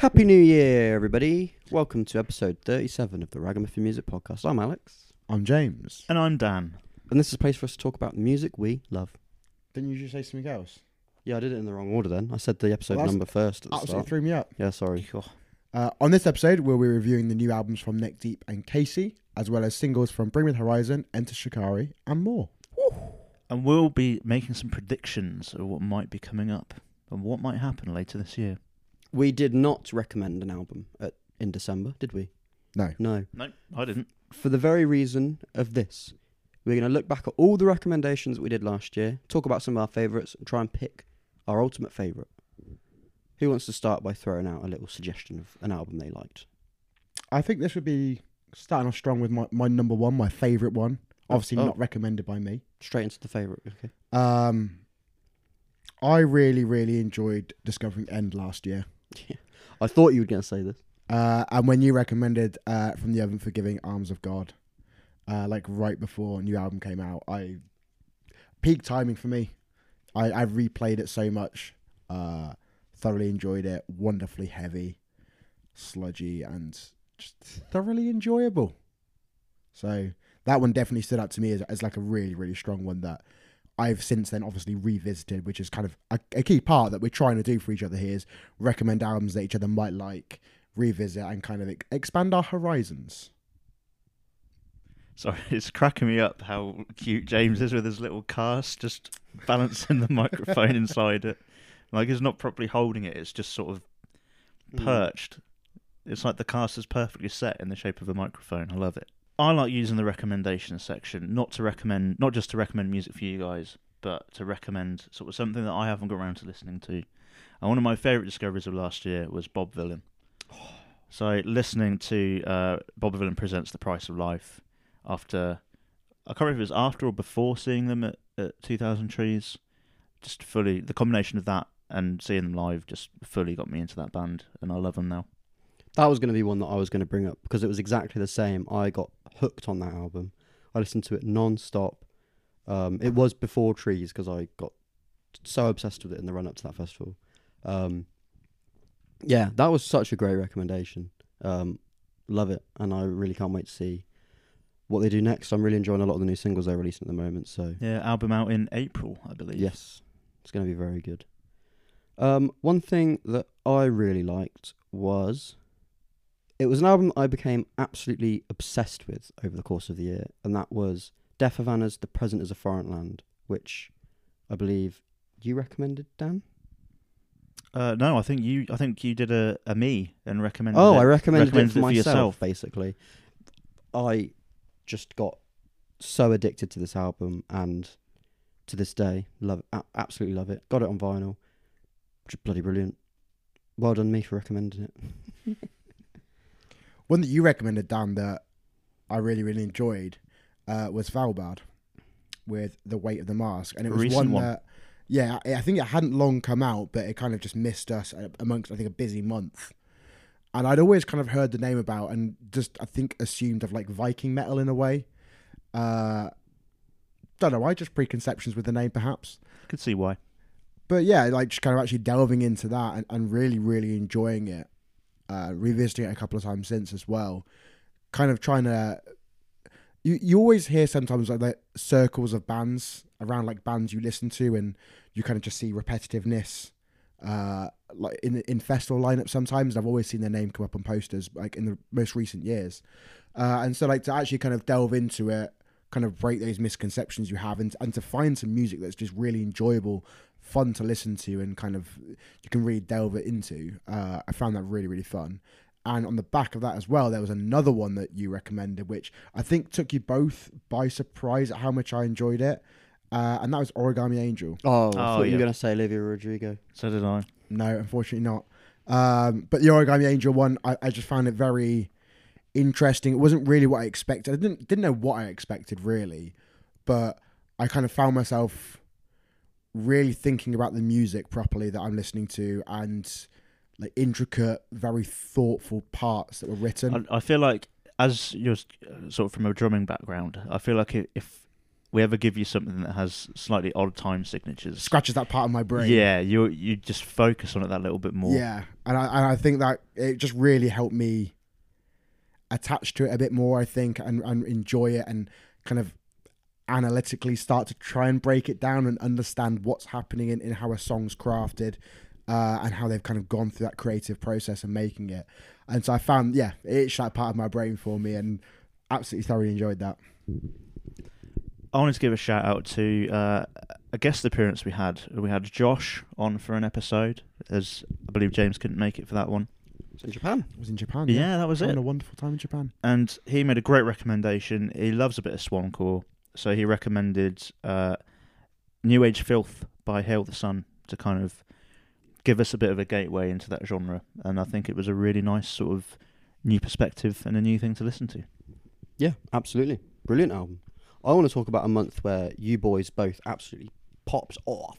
Happy New Year, everybody. Welcome to episode 37 of the Ragamuffin Music Podcast. I'm Alex, I'm James. And I'm Dan. and this is a place for us to talk about the music we love. Didn't you just say something else? Yeah, I did it in the wrong order then. I said the episode Well, that's number first at the Absolutely start. threw me up. Yeah, sorry. Uh, on this episode, we'll be reviewing the new albums from Neck Deep and Casey, as well as singles from Bring Me the Horizon, Enter Shikari, and more. And we'll be making some predictions of what might be coming up and what might happen later this year. We did not recommend an album at, in December, did we? No. No. No, I didn't. For the very reason of this, we're going to look back at all the recommendations that we did last year, talk about some of our favourites, and try and pick our ultimate favourite. Who wants to start by throwing out a little suggestion of an album they liked? I think this would be starting off strong with my, my number one, my favourite one. Obviously, Oh. not recommended by me. Straight into the favourite. Okay. Um, I really, really enjoyed discovering End last year. I thought you were going to say this. Uh, and when you recommended uh, from the Unforgiving Arms of God, uh, like right before a new album came out, I peak timing for me. I, I replayed it so much, uh, thoroughly enjoyed it. Wonderfully heavy, sludgy, and just thoroughly enjoyable. So that one definitely stood out to me as, as like a really, really strong one that I've since then obviously revisited, which is kind of a, a key part that we're trying to do for each other here is recommend albums that each other might like, revisit, and kind of ex- expand our horizons. Sorry, it's cracking me up how cute James is with his little cast, just balancing the microphone inside it. Like he's not properly holding it, it's just sort of Mm. perched. It's like the cast is perfectly set in the shape of a microphone. I love it. I like using the recommendation section, not to recommend, not just to recommend music for you guys, but to recommend sort of something that I haven't got around to listening to. And one of my favourite discoveries of last year was Bob Vylan. So listening to uh, Bob Vylan presents The Price of Life after, I can't remember if it was after or before seeing them at, at 2000 Trees. Just fully, the combination of that and seeing them live just fully got me into that band, and I love them now. That was going to be one that I was going to bring up because it was exactly the same. I got hooked on that album. I listened to it non-stop. Um, it was before Trees because I got so obsessed with it in the run-up to that festival. Um, yeah, that was such a great recommendation. Um, love it, and I really can't wait to see what they do next. I'm really enjoying a lot of the new singles they're releasing at the moment. So Yeah, album out in April, I believe. Yes, it's going to be very good. Um, one thing that I really liked was it was an album I became absolutely obsessed with over the course of the year, and that was Deaf Havana's "The Present Is a Foreign Land," which I believe you recommended, Dan. Uh, no, I think you. I think you did a, a me and recommended. Oh, it, I recommended, recommended it for it for myself, yourself. basically. I just got so addicted to this album, and to this day, love, a- absolutely love it. Got it on vinyl, just bloody brilliant. Well done me for recommending it. One that you recommended, Dan, that I really, really enjoyed uh, was Svalbard with The Weight of the Mask. And it was one, one. that, yeah, I I think it hadn't long come out, but it kind of just missed us uh, amongst, I think, a busy month. And I'd always kind of heard the name about and just, I think, assumed of like Viking metal in a way. Uh, don't know, I just preconceptions with the name perhaps. Could see why. But yeah, like just kind of actually delving into that and, and really, really enjoying it. Uh, revisiting it a couple of times since as well. Kind of trying to. You you always hear sometimes like the circles of bands around like bands you listen to, and you kind of just see repetitiveness. Uh, like in in festival lineup sometimes I've always seen their name come up on posters like in the most recent years, uh, and so like to actually kind of delve into it, kind of break those misconceptions you have, and and to find some music that's just really enjoyable, fun to listen to, and kind of you can really delve it into. Uh, I found that really really fun. And on the back of that as well, there was another one that you recommended, which I think took you both by surprise at how much I enjoyed it, uh, and that was Origami Angel. Oh, I Oh, thought you yeah. were going to say Olivia Rodrigo. So did I. No, unfortunately not. Um, but the Origami Angel one, I, I just found it very interesting. It wasn't really what I expected. I didn't didn't know what I expected really, but I kind of found myself really thinking about the music properly that I'm listening to and like intricate, very thoughtful parts that were written. I, I feel like as you're uh, sort of from a drumming background, I feel like if we ever give you something that has slightly odd time signatures, Scratches that part of my brain. yeah, you you just focus on it that little bit more. Yeah, and I and I think that it just really helped me attach to it a bit more. I think and and enjoy it and kind of analytically start to try and break it down and understand what's happening in, in how a song's crafted uh, and how they've kind of gone through that creative process and making it. And so I found, yeah, it itched that part of my brain for me and absolutely thoroughly enjoyed that. I wanted to give a shout out to uh, a guest appearance we had. We had Josh on for an episode, as I believe James couldn't make it for that one. It's in Japan. It was in Japan. Yeah, that was Having it. a wonderful time in Japan. and he made a great recommendation. He loves a bit of Swancore, so he recommended uh, New Age Filth by Hail the Sun to kind of give us a bit of a gateway into that genre. And I think it was a really nice sort of new perspective and a new thing to listen to. Yeah, absolutely. Brilliant album. I want to talk about a month where you boys both absolutely popped off.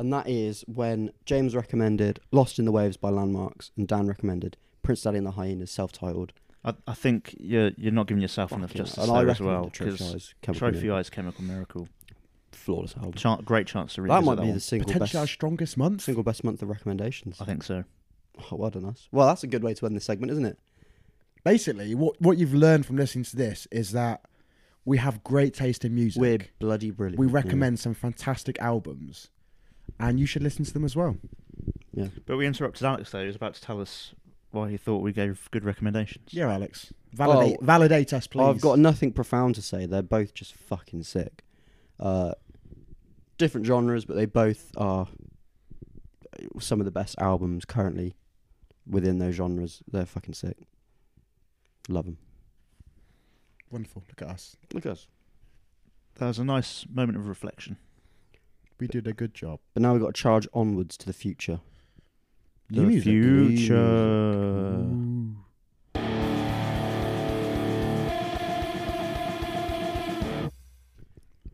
And that is when James recommended Lost in the Waves by Landmvrks and Dan recommended Prince Daddy and the Hyenas self titled. I, I think you're you're not giving yourself enough justice and I there as well Trophy because Eyes, Chemical Trophy Miracle. Eyes Chemical Miracle, Flawless album. Chan great chance to read that might be one. the single Potentially our best, strongest month. single best month of recommendations. I think so. Oh, well done us. Well, that's a good way to end this segment, isn't it? Basically, what what you've learned from listening to this is that we have great taste in music. We're bloody brilliant. we yeah. recommend some fantastic albums, and you should listen to them as well. Yeah. But we interrupted Alex though. He was about to tell us why he thought we gave good recommendations. Yeah, Alex, validate Oh, validate us, please. I've got nothing profound to say. They're both just fucking sick. Uh, different genres, but they both are some of the best albums currently within those genres. They're fucking sick. Love them. wonderful. Look at us. Look at us. That was a nice moment of reflection. We did a good job. But now we've got to charge onwards to the future. The music. future. Ooh.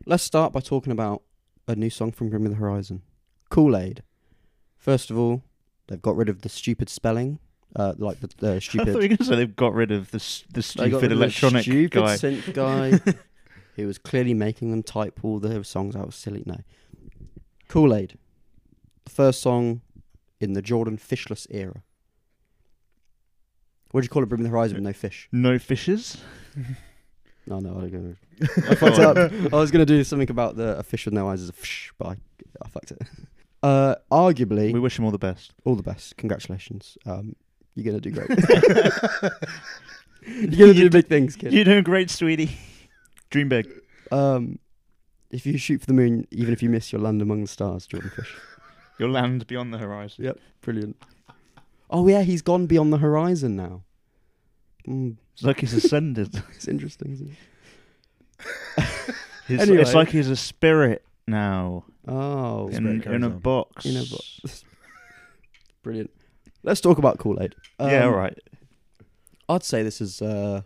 Let's start by talking about a new song from Bring Me the Horizon, Kool Aid. First of all, they've got rid of the stupid spelling, uh, like the, the I stupid. thought you were going to say they've got rid of the the stupid of the electronic stupid guy. synth guy who was clearly making them type all their songs out silly. No, Kool Aid, the first song in the Jordan Fishless era. What do you call it? Bring the Horizon with no fish. No fishes. No, no, I, go- I fucked up. I was gonna do something about the a fish with no eyes is a fish, but I, I fucked it. Uh, arguably, We wish him all the best. all the best. Congratulations. Um, you're gonna do great. you're gonna do big things, kid. You're doing great, sweetie. Dream big. Um, if you shoot for the moon, even if you miss, you'll land among the stars, Jordan Fish. You'll land beyond the horizon. Yep, brilliant. Oh yeah, he's gone beyond the horizon now. Mm, It's like he's ascended. it's interesting, isn't it? It's, Anyway. it's like he's a spirit now Oh, in, in a on. box. In a box. brilliant. Let's talk about Kool Aid. yeah, all right. I'd say this is uh,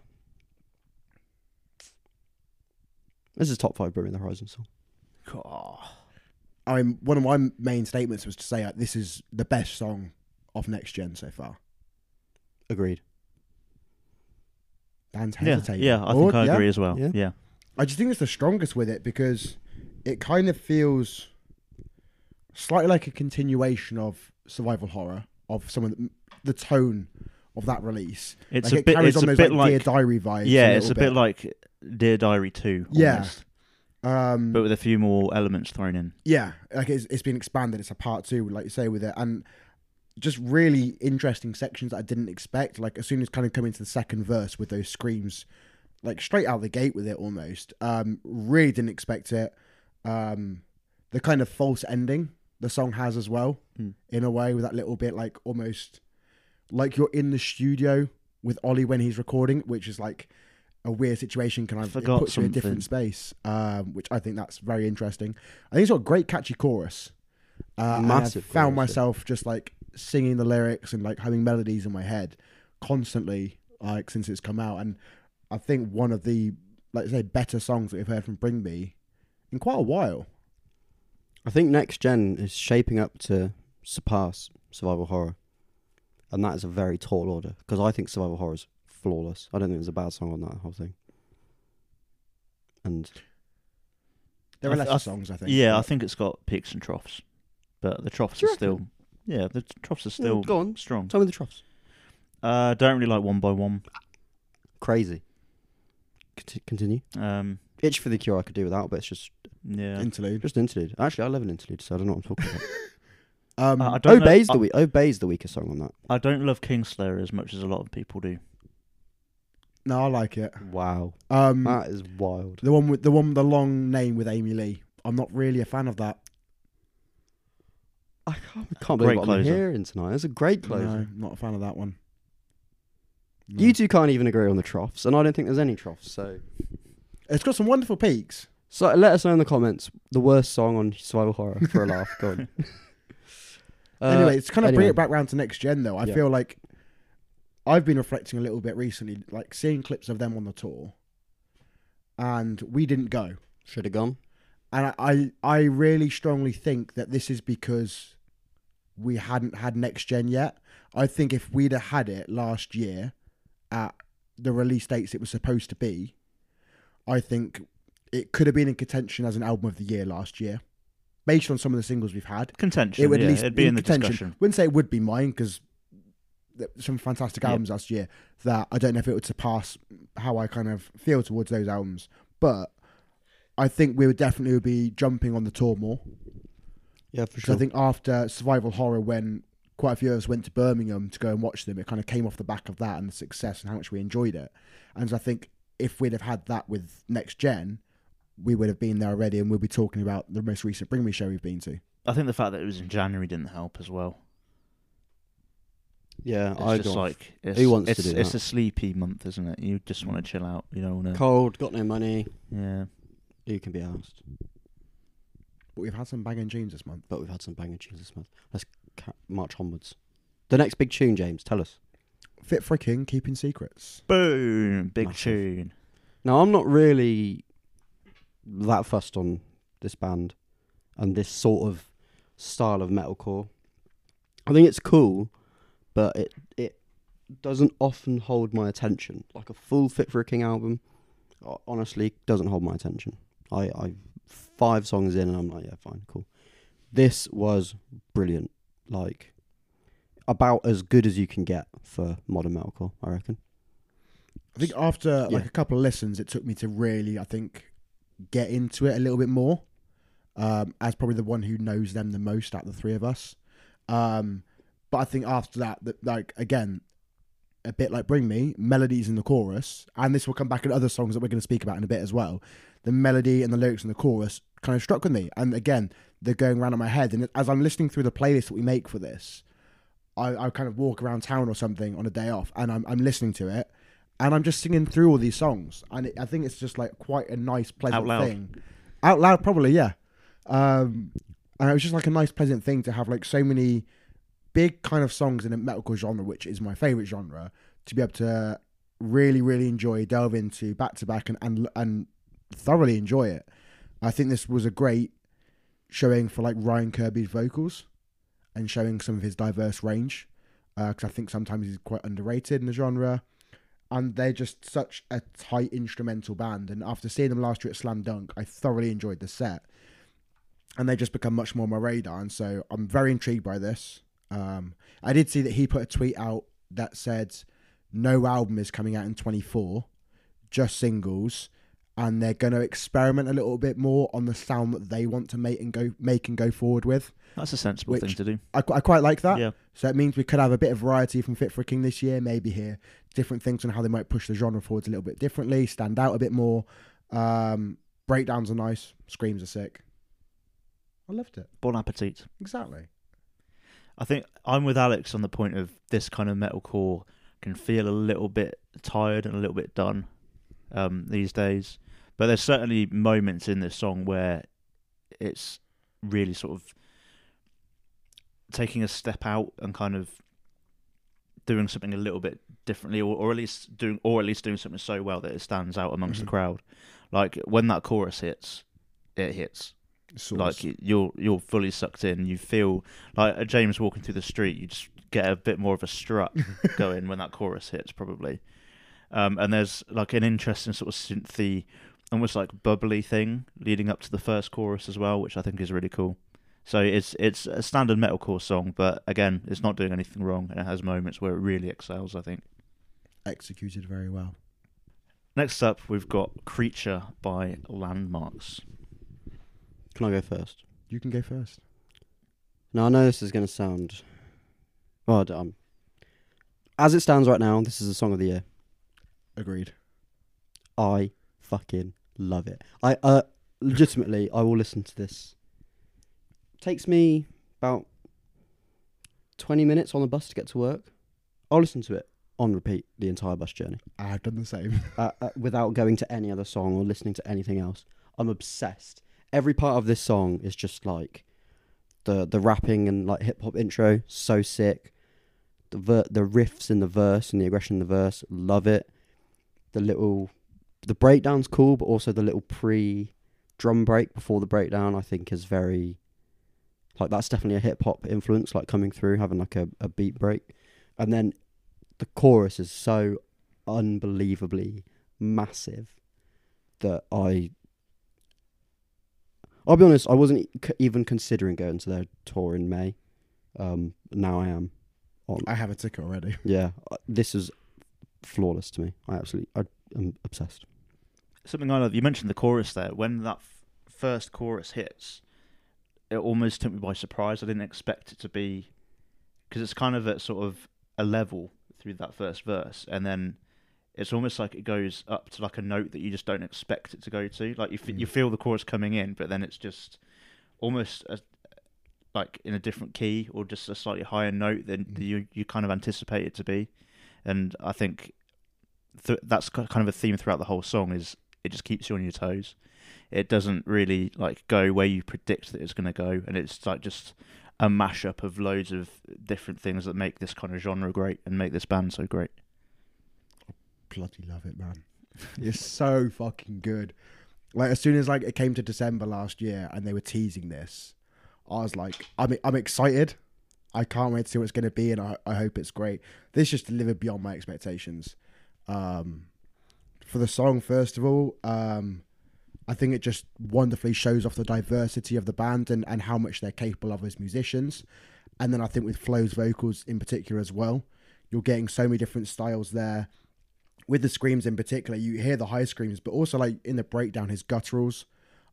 this is top five Bring the Horizon song. I mean, one of my main statements was to say uh, this is the best song of next gen so far. Agreed. Dan's Yeah, hesitating. yeah, I Oh, think I yeah. agree as well. Yeah. Yeah. I just think it's the strongest with it because it kind of feels slightly like a continuation of survival horror of some of the, tone of that release. It's like a it bit. carries It's on a bit like, Dear. Diary vibes. Yeah, a it's a little bit like Dear Diary Two. Yeah. almost, um, but with a few more elements thrown in. yeah, like it's, it's been expanded. It's a part two, like you say, with it, and just really interesting sections that I didn't expect. Like as soon as kind of come into the second verse with those screams, like straight out the gate with it almost. Um, really didn't expect it. Um, the kind of false ending the song has as well, Mm. in a way, with that little bit like almost like you're in the studio with Oli when he's recording, which is like a weird situation. Kind of it Forgot puts you in a different space, um, which I think that's very interesting. I think it's got a great catchy chorus. Uh, and Massive I found chorus, yeah. myself just like singing the lyrics and like having melodies in my head constantly, like since it's come out. And I think one of the like I say better songs that we've heard from Bring Me in quite a while. I think next gen is shaping up to surpass survival horror, and that is a very tall order because I think survival horror is flawless. I don't think there's a bad song on that whole thing. And There are th- lesser I- songs, I think. Yeah, I think it's got peaks and troughs, but the troughs are still. Yeah, the troughs are still Mm, go on. strong. Tell me the troughs. Uh, don't really like one by one. Crazy. Conti- continue. Um, Itch for the Cure I could do without, but it's just yeah, interlude. just an interlude. Actually, I love an interlude, so I don't know what I'm talking about. Um, I- I don't know- Obey's I- the we- Obey's the weakest song on that. I don't love Kingslayer as much as a lot of people do. No, I like it. Wow, Um, that is wild. the one with the one with the long name with Amy Lee. I'm not really a fan of that. I can't, can't believe Great what I'm hearing tonight. It's a great closer. No, not a fan of that one. No. You two can't even agree on the troughs, and I don't think there's any troughs. So, It's got some wonderful peaks. so let us know in the comments the worst song on survival horror for a laugh. Go on. Uh, anyway, it's kind of bring anyway. it back round to next gen though. I Yeah. feel like I've been reflecting a little bit recently, like seeing clips of them on the tour, and we didn't go. should have gone. And I, I, I really strongly think that this is because we hadn't had next gen yet. I think if we'd have had it last year at the release dates it was supposed to be, I think it could have been in contention as an album of the year last year, based on some of the singles we've had. Contention. It would yeah, at least it'd be in the contention. discussion. Wouldn't say it would be mine because some fantastic Yeah. albums last year that I don't know if it would surpass how I kind of feel towards those albums, but I think we would definitely be jumping on the tour more. Yeah, for 'Cause sure. I think after Survival Horror, when quite a few of us went to Birmingham to go and watch them, it kind of came off the back of that and the success and how much we enjoyed it. And so I think if we'd have had that with Next Gen, we would have been there already, and we'll be talking about the most recent Bring Me show we've been to. I think the fact that it was in January didn't help as well. Yeah, It's I just go like it's, Who wants to it's, do It's that? a sleepy month, isn't it? You just want to chill out. You don't want to. cold, got no money. Yeah. Who can be asked? But we've had some banging tunes this month. But we've had some banging tunes this month. Let's ca- march onwards. The next big tune, James. Tell us. Fit for a King, Keeping Secrets. Boom! Big Massive. tune. Now, I'm not really that fussed on this band and this sort of style of metalcore. I think it's cool, but it it doesn't often hold my attention. Like a full Fit for a King album, honestly, doesn't hold my attention. I I five songs in and I'm like, yeah, fine, cool. This was brilliant. Like about as good as you can get for modern metalcore, I reckon. I think after like Yeah. a couple of listens, it took me to really, I think, get into it a little bit more. Um, as probably the one who knows them the most out of the three of us. Um, but I think after that, that like again, a bit like Bring Me, melodies in the chorus, and this will come back in other songs that we're going to speak about in a bit as well. The melody and the lyrics in the chorus kind of struck with me, and again, they're going around in my head. And as I'm listening through the playlist that we make for this, I, I kind of walk around town or something on a day off, and I'm I'm listening to it, and I'm just singing through all these songs, and it, I think it's just like quite a nice, pleasant Out thing. Out loud, probably, yeah. Um, and it was just like a nice, pleasant thing to have like so many big kind of songs in a metalcore genre, which is my favorite genre, to be able to really, really enjoy, delve into back to back, and and and thoroughly enjoy it. I think this was a great showing for like Ryan Kirby's vocals and showing some of his diverse range uh, because I think sometimes he's quite underrated in the genre. And they're just such a tight instrumental band. And after seeing them last year at Slam Dunk, I thoroughly enjoyed the set. And they just become much more on my radar. And so I'm very intrigued by this. Um, I did see that he put a tweet out that said, no album is coming out in 24, just singles. And they're going to experiment a little bit more on the sound that they want to make and go make and go forward with. That's a sensible thing to do. I, I quite like that. Yeah. So it means we could have a bit of variety from Fit for a King this year. Maybe hear different things on how they might push the genre forwards a little bit differently, stand out a bit more. Um, breakdowns are nice. Screams are sick. I loved it. Bon appetit. Exactly. I think I'm with Alex on the point of this kind of metalcore can feel a little bit tired and a little bit done um, these days. But there's certainly moments in this song where it's really sort of taking a step out and kind of doing something a little bit differently, or, or at least doing, or at least doing something so well that it stands out amongst Mhm. the crowd. Like when that chorus hits, it hits Source. like you- you're you're fully sucked in. You feel like a James walking through the street. You just get a bit more of a strut going when that chorus hits, probably. Um, and there's like an interesting sort of synthy almost like bubbly thing leading up to the first chorus as well, which I think is really cool. So it's it's a standard metalcore song, but again, it's not doing anything wrong, and it has moments where it really excels. I think. Executed very well. Next up, we've got "Creature" by Landmvrks. Can I go first? You can go first. Now I know this is going to sound. Well, um, as it stands right now, this is the song of the year. Agreed. I fucking love it. I uh, legitimately, I will listen to this. Takes me about twenty minutes on the bus to get to work. I'll listen to it on repeat the entire bus journey I've done the same. uh, uh, without going to any other song or listening to anything else. I'm obsessed. Every part of this song is just like the the rapping and like hip hop intro, so sick. The ver- the riffs in the verse and the aggression in the verse, love it. The little the breakdown's cool, but also the little pre drum break before the breakdown, I think is very like that's definitely a hip hop influence, like coming through, having like a, a beat break. And then the chorus is so unbelievably massive that I. I'll be honest. I wasn't c- even considering going to their tour in May. Um, now I am. On I have a ticket already. yeah, uh, this is flawless to me. I absolutely, I am obsessed. Something I love. You mentioned the chorus there. When that f- first chorus hits, it almost took me by surprise. I didn't expect it to be because it's kind of at sort of a level through that first verse, and then it's almost like it goes up to like a note that you just don't expect it to go to. Like you f- you Mm. feel the chorus coming in, but then it's just almost a, like in a different key or just a slightly higher note than Mm. you you kind of anticipate it to be. And I think th- that's kind of a theme throughout the whole song is it just keeps you on your toes. It doesn't really like go where you predict that it's going to go, and it's like just a mashup of loads of different things that make this kind of genre great and make this band so great. Bloody love it, man. It's so fucking good. Like as soon as like it came to December last year and they were teasing this, I was like, I'm I'm excited. I can't wait to see what it's going to be, and I I hope it's great. This just delivered beyond my expectations. Um, for the song, first of all, um, I think it just wonderfully shows off the diversity of the band and, and how much they're capable of as musicians. And then I think with Flo's vocals in particular as well, you're getting so many different styles there. With the screams in particular, you hear the high screams, but also like in the breakdown, his gutturals,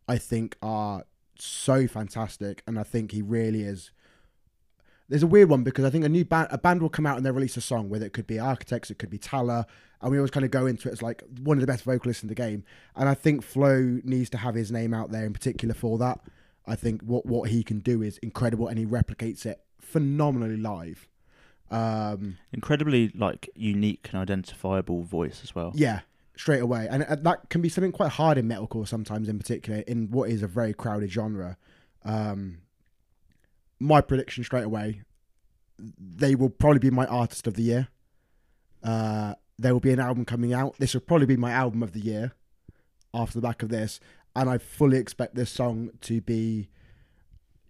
I think are so fantastic, and I think he really is. There's a weird one because I think a new band, a band will come out and they'll release a song whether it could be Architects, it could be Tala, and we always kind of go into it as like one of the best vocalists in the game. And I think Flo needs to have his name out there in particular for that. I think what what he can do is incredible, and he replicates it phenomenally live. Um, Incredibly like unique and identifiable voice as well. yeah, straight away, and uh, that can be something quite hard in metalcore sometimes, in particular in what is a very crowded genre. Um, my prediction straight away, they will probably be my artist of the year. Uh, there will be an album coming out. This will probably be my album of the year after the back of this, and I fully expect this song to be,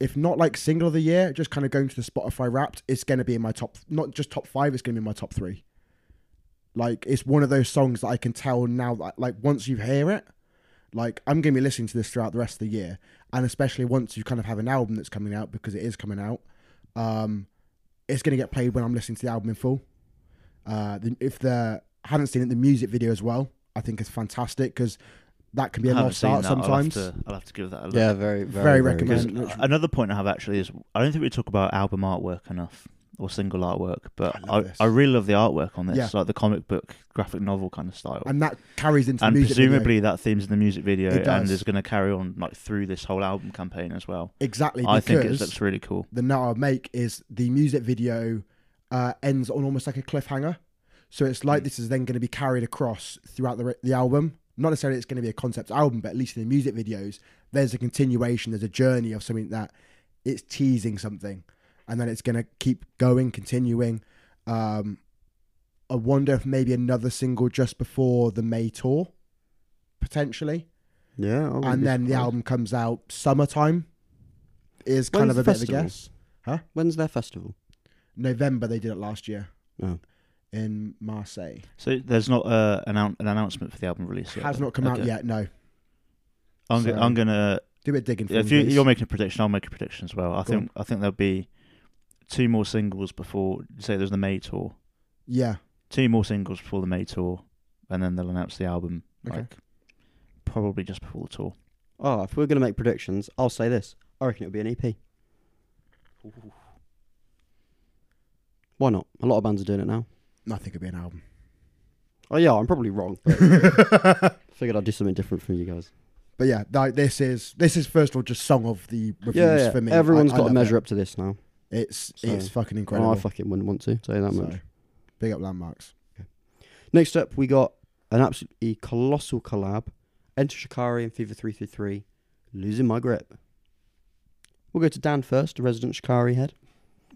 if not like single of the year, just kind of going to the Spotify Wrapped. It's to be in my top, not just top five. It's to be in my top three. Like it's one of those songs that I can tell now that like once you hear it, like I'm gonna be listening to this throughout the rest of the year, and especially once you kind of have an album that's coming out because it is coming out, um, it's gonna get played when I'm listening to the album in full. Uh, if the haven't seen it, the music video as well, I think is fantastic because that can be a I haven't lost seen art that. I'll have sometimes. to- I'll have to give that a look. Yeah, very, very, Very very, recommend- good. Another point I have actually is I don't think we talk about album artwork enough or single artwork, but I I, I, really love the artwork on this, Yeah. like the comic book graphic novel kind of style. and that carries into And the music video. presumably that theme's in the music video It and is going to carry on like through this whole album campaign as well. exactly I think it looks really cool. the note I'll make is the music video uh, ends on almost like a cliffhanger. So it's like Mm. this is then going to be carried across throughout the the album. Not necessarily it's going to be a concept album, but at least in the music videos, there's a continuation, there's a journey of something that it's teasing something, and then it's going to keep going, continuing. Um, I wonder if maybe another single just before the May tour, potentially Yeah, and then the album comes out summertime is kind When's of a bit of a guess When's their festival? november they did it last year Oh. In marseille So there's not uh, an, an announcement for the album release yet. has then? not come out yet no I'm, So- I'm gonna. Do a bit of digging for If you, you're making a prediction, I'll make a prediction as well. I Go think I think there'll be two more singles before. Say there's the May tour. Yeah. Two more singles before the May tour, and then they'll announce the album. Okay. Like probably just before the tour. Oh, if we're gonna make predictions, I'll say this. I reckon it'll be an EP. Why not? A lot of bands are doing it now. I think it'd be an album. Oh yeah, I'm probably wrong. But figured I'd do something different for you guys. But yeah, like, this is this is first of all just song of the reviews Yeah, yeah. for me. Everyone's I- I got to love measure it. up to this now. It's So- it's fucking Well, incredible. I fucking wouldn't want to say that So, much. big up Landmvrks. Next up, we got an absolutely colossal collab. Enter Shikari and Fever 333, Losing My Grip. We'll go to Dan first, a resident Shikari head.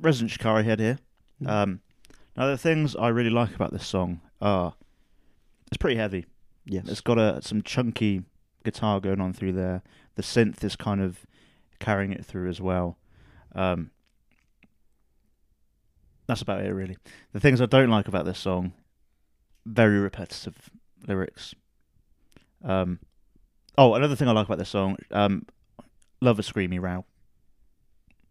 Resident Shikari head here. Mm. Um, now the things I really like about this song are it's pretty heavy. yes. It's got a some chunky guitar going on through there. The synth is kind of carrying it through as well. Um, that's about it, really. The things I don't like about this song, very repetitive lyrics. Um, oh, another thing I like about this song, um, love a screamy row.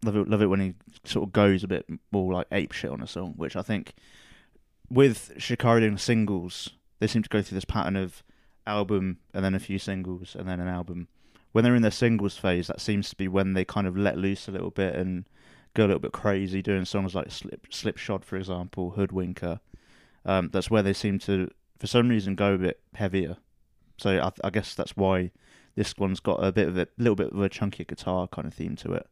Love it, love it when he sort of goes a bit more like ape shit on a song, which I think with Shikari doing singles, they seem to go through this pattern of album and then a few singles and then an album. When they're in their singles phase, that seems to be when they kind of let loose a little bit and go a little bit crazy, doing songs like Slip Slipshod, for example, Hoodwinker. Um, that's where they seem to, for some reason, go a bit heavier. So I, I guess that's why this one's got a bit of a little bit of a chunky guitar kind of theme to it,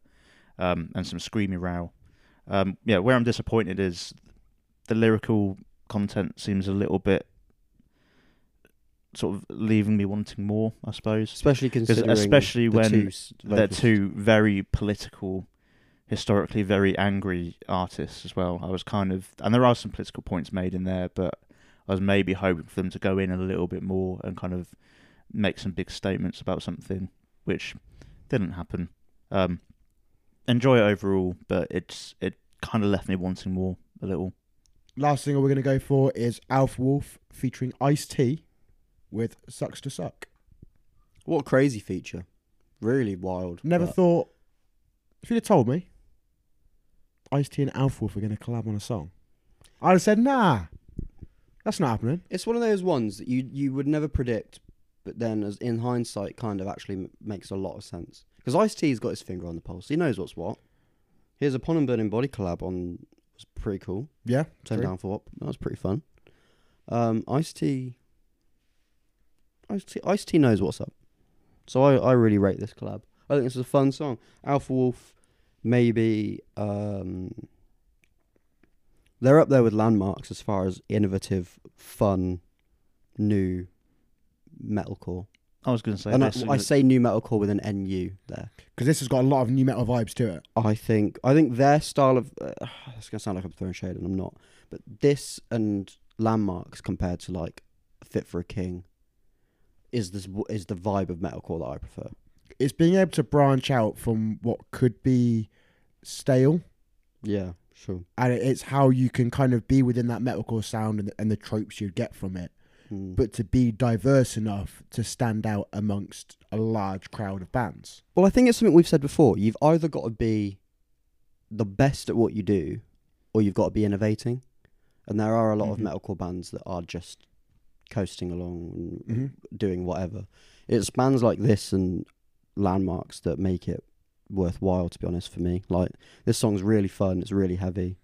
um, and some screamy row. Um, yeah, where I'm disappointed is the lyrical content seems a little bit sort of leaving me wanting more, I suppose. especially considering especially the when two They're two very political, historically very angry artists as well. I was kind of, and there are some political points made in there, but I was maybe hoping for them to go in a little bit more and kind of make some big statements about something, which didn't happen. Um, enjoy it overall, but it's it kind of left me wanting more a little. Last single we're gonna go for is Alpha Wolf featuring Ice T with Sucks to Suck. What a crazy feature. Really wild. Never but thought if you'd have told me Ice T and Alpha Wolf are gonna collab on a song, I'd have said nah. That's not happening. It's one of those ones that you, you would never predict, but then as in hindsight, kind of actually m- makes a lot of sense. Because Ice T's got his finger on the pulse. He knows what's what. Here's a Pon and Burning Body collab on was pretty cool. Yeah. Turn true. down for what? That was pretty fun. Um, Ice T. Ice T. Ice T knows what's up. So I, I really rate this collab. I think this is a fun song. Alpha Wolf, maybe. Um, they're up there with Landmvrks as far as innovative, fun, new metalcore. I was going to say And I, this. I say new metalcore with an NU there. Because this has got a lot of new metal vibes to it. I think I think their style of uh, it's gonna sound like I'm throwing shade and I'm not, but this and Landmvrks compared to like Fit for a King is this is the vibe of metalcore that I prefer. It's being able to branch out from what could be stale, Yeah, sure. and it's how you can kind of be within that metalcore sound and the, and the tropes you'd get from it, Mm. but to be diverse enough to stand out amongst a large crowd of bands. well, I think it's something we've said before. You've either got to be the best at what you do, or you've got to be innovating. And there are a lot Mhm. of metalcore bands that are just coasting along and Mm-hmm. doing whatever. It's bands like this and Landmvrks that make it worthwhile. To be honest, for me, like this song's really fun. It's really heavy.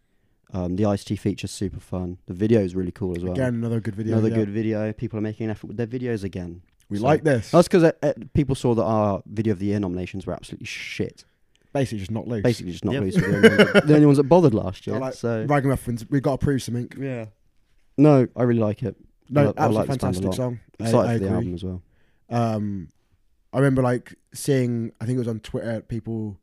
Um, the Ice T feature's super fun. The video is really cool as well. Again, another good video. Another yeah. good video. People are making an effort with their videos again. We So- like this. That's because uh, uh, people saw that our video of the year nominations were absolutely shit. Basically, just not loose. Basically, just not Yep. loose. The, only ones that, the only ones that bothered last year. I like so Ragamuffins, we got to prove something. yeah. No, I really like it. No, I li- I like a fantastic lot. song. I, Excited I for the agree. album as well. Um, I remember like seeing, I think it was on Twitter, people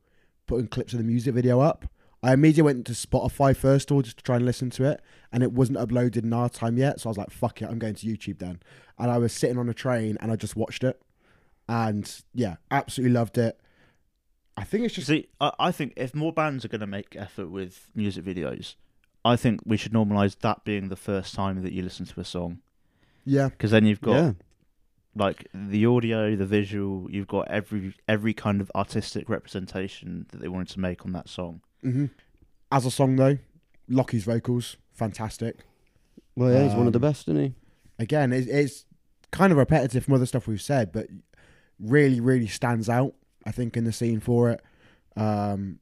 putting clips of the music video up. I immediately went to Spotify first of all just to try and listen to it, and it wasn't uploaded in our time yet. So I was like, "Fuck it, I'm going to YouTube then." And I was sitting on a train and I just watched it, and yeah, absolutely loved it. I think it's just See, I, I think if more bands are going to make effort with music videos, I think we should normalise that being the first time that you listen to a song, yeah, because then you've got yeah. like the audio, the visual. You've got every every kind of artistic representation that they wanted to make on that song. Hmm As a song though, Lochie's vocals fantastic. Well, yeah, he's one of the Um, best, isn't he? Again, it's, it's kind of repetitive from other stuff we've said, but really, really stands out. I think in the scene for it. Um,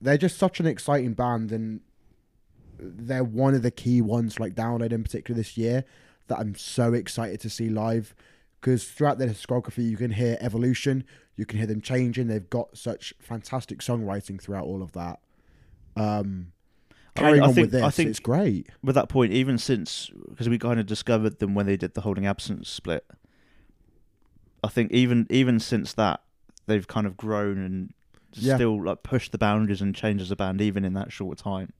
they're just such an exciting band, and they're one of the key ones like Download in particular this year that I'm so excited to see live. Because throughout their discography, you can hear evolution, you can hear them changing. They've got such fantastic songwriting throughout all of that. Um, I carrying I on think- with this, I think- it's great. With that point, even since because we kind of discovered them when they did the Holding Absence split. I think even even since that, they've kind of grown and Yeah. still like pushed the boundaries and changed as a band, even in that short time.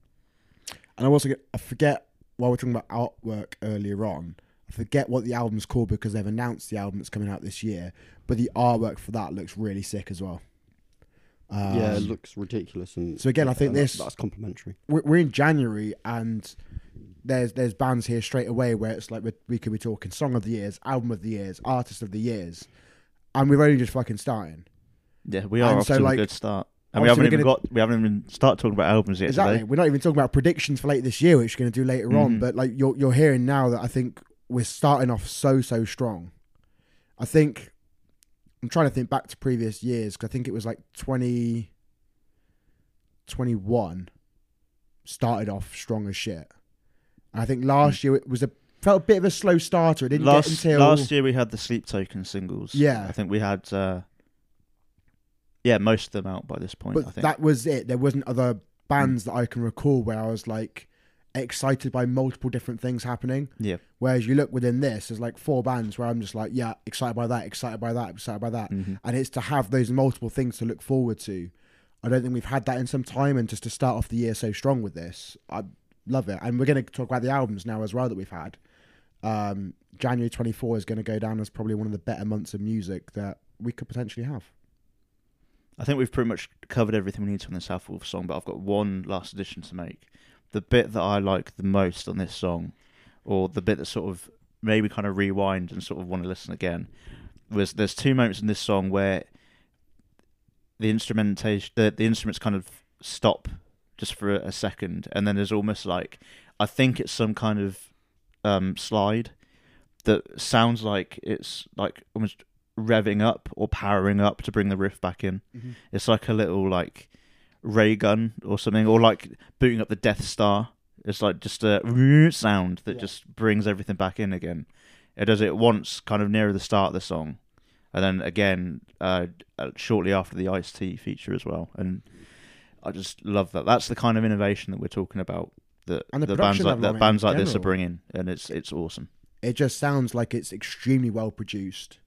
And I also get, I forget while we're talking about artwork earlier on. I forget what the album's called because they've announced the album that's coming out this year. But the artwork for that looks really sick as well. Um, yeah, it looks ridiculous. And so again, I think and this- that's complimentary. we're, we're in January and there's there's bands here straight away where it's like we we could be talking song of the years, album of the years, artist of the years, and we're only just fucking starting. Yeah, we are And off so, to like, a good start. And we haven't we're even got we haven't even started talking about albums yet Exactly. today. We're not even talking about predictions for later this year, which we're going to do later on. Mhm. But like you're you're hearing now that I think we're starting off so so strong. I think I'm trying to think back to previous years because I think it was like 20, 21 started off strong as shit. And I think last year it was a felt a bit of a slow starter. It didn't. Last get until last year we had the Sleep Token singles. Yeah. I think we had uh, yeah most of them out by this point. I but think that was it. There wasn't other bands that I can recall where I was like excited by multiple different things happening. yeah. Whereas you look within this, there's like four bands where I'm just like, yeah, excited by that, excited by that, excited by that. hmm And it's to have those multiple things to look forward to. I don't think we've had that in some time. And just to start off the year so strong with this, I love it. And we're going to talk about the albums now as well that we've had. Um, January 24 is going to go down as probably one of the better months of music that we could potentially have. I think we've pretty much covered everything we need to on the Alpha Wolf song, but I've got one last addition to make. The bit that I like the most on this song, or the bit that sort of maybe kind of rewind and sort of want to listen again, was there's two moments in this song where the instrumentation, the, the instruments kind of stop just for a, a second, and then there's almost like I think it's some kind of um, slide that sounds like it's like almost revving up or powering up to bring the riff back in. It's like a little like ray gun or something, or like booting up the Death Star. It's like just a sound that Yeah. just brings everything back in again. It does it once, kind of near the start of the song, and then again uh, uh, shortly after the Ice T feature as well. And I just love that. That's the kind of innovation that we're talking about. That And the the bands like that bands like this are general. bringing, and it's it's awesome. It just sounds like it's extremely well produced.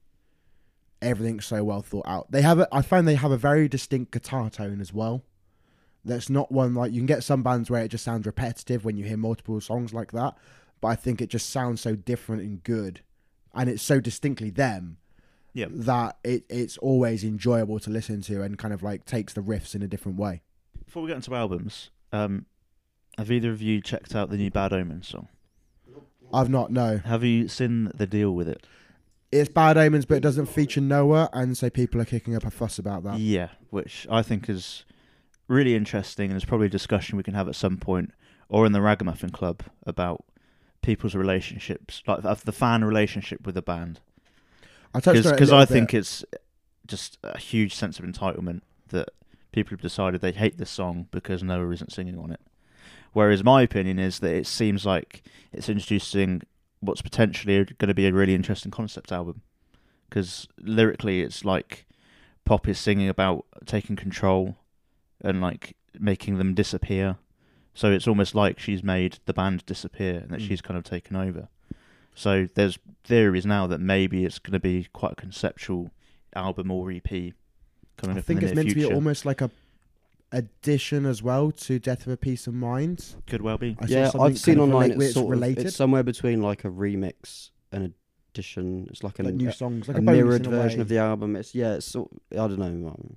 Everything's so well thought out. They have a, I find they have a very distinct guitar tone as well. That's not one like you can get some bands where it just sounds repetitive when you hear multiple songs like that, but I think it just sounds so different and good, and it's so distinctly them Yeah. that it it's always enjoyable to listen to and kind of like takes the riffs in a different way. Before we get into albums, um, have either of you checked out the new Bad Omen song? I've not no. Have you seen the deal with it? It's Bad Omens, but it doesn't feature Noah, and so people are kicking up a fuss about that. Yeah, which I think is really interesting, and it's probably a discussion we can have at some point, or in the Ragamuffin Club about people's relationships, like of the fan relationship with the band. I touched on it a Because I bit. think it's just a huge sense of entitlement that people have decided they hate this song because Noah isn't singing on it. Whereas my opinion is that it seems like it's introducing what's potentially going to be a really interesting concept album. Because lyrically, it's like Pop is singing about taking control and like making them disappear. So it's almost like she's made the band disappear and that Mm. she's kind of taken over. So there's theories now that maybe it's going to be quite a conceptual album or EP coming I up think in it's the near meant to be almost like a addition as well to Death of a Peace of Mind. Could well be. I yeah, I've seen kind of online it's sort related. of it's somewhere between like a remix and addition. It's like a, like new a, songs, like a a, bonus mirrored in a version of the album. It's yeah, it's sort. I don't know.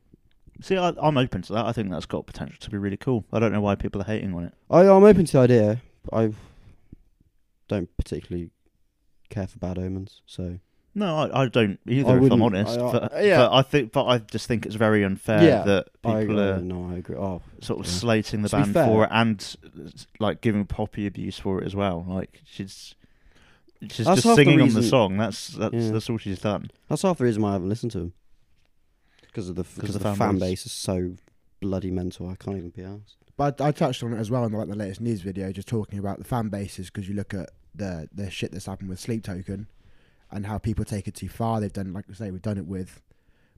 See, I, I'm open to that. I think that's got potential to be really cool. I don't know why people are hating on it. I I'm open to the idea. I don't particularly care for Bad Omens, so No, I, I don't either. I if I'm wouldn't- honest, I- I- but, yeah. but I think, but I just think it's very unfair Yeah, that I people agree. are No, I agree. Oh, sort of yeah. slating the To be band fair- for it and like giving Poppy abuse for it as well. Like she's she's That's just the singing on the reason- song. That's that's Yeah. that's all she's done. that's half the reason why I haven't listened to him. Because of the because the the, fan fan base. base is so bloody mental. I can't even be asked. But I touched on it as well in like the latest news video, just talking about the fan bases because you look at the the shit that's happened with Sleep Token and how people take it too far. They've done, like I say, we've done it with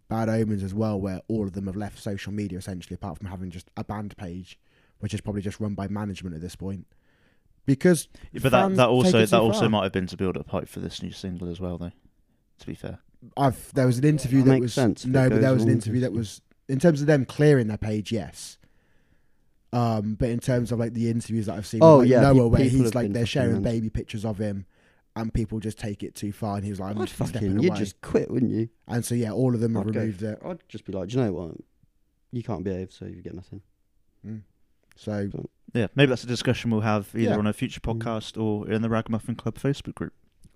Bad Omens as well, where all of them have left social media essentially, apart from having just a band page, which is probably just run by management at this point. Because But that that also that too also far. might have been to build up hype for this new single as well, though. To be fair, I've there was an interview That that makes was sense no, but there was an interview that was in terms of them clearing their page, yes. Um, but in terms of like the interviews that I've seen, Oh, like, yeah, Noah, pe- where people he's have like they're sharing baby pictures of him, and people just take it too far, and he was like, "I'm I'd stepping fucking, you'd just quit, wouldn't you? And so yeah, all of them have I'd go- removed it. I'd just be like, do you know what? You can't behave, so you get nothing. So yeah, maybe that's a discussion we'll have either Yeah. on a future Mm. podcast or in the Ragamuffin Club Facebook group.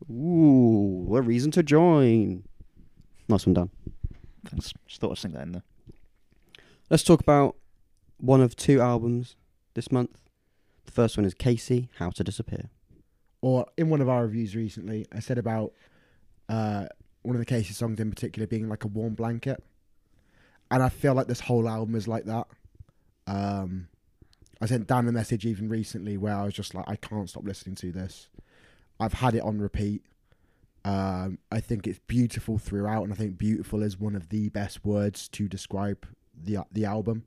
Ooh, a reason to join. Nice one, Dan. Thanks. Just thought I'd sink that in there. Let's talk about one of two albums this month. The first one is Casey, How to Disappear. or in one of our reviews recently, I said about uh, one of the Casey songs in particular being like a warm blanket, and I feel like this whole album is like that. Um, I sent Dan a message even recently where I was just like, I can't stop listening to this. I've had it on repeat. Um, I think it's beautiful throughout, and I think beautiful is one of the best words to describe the the album.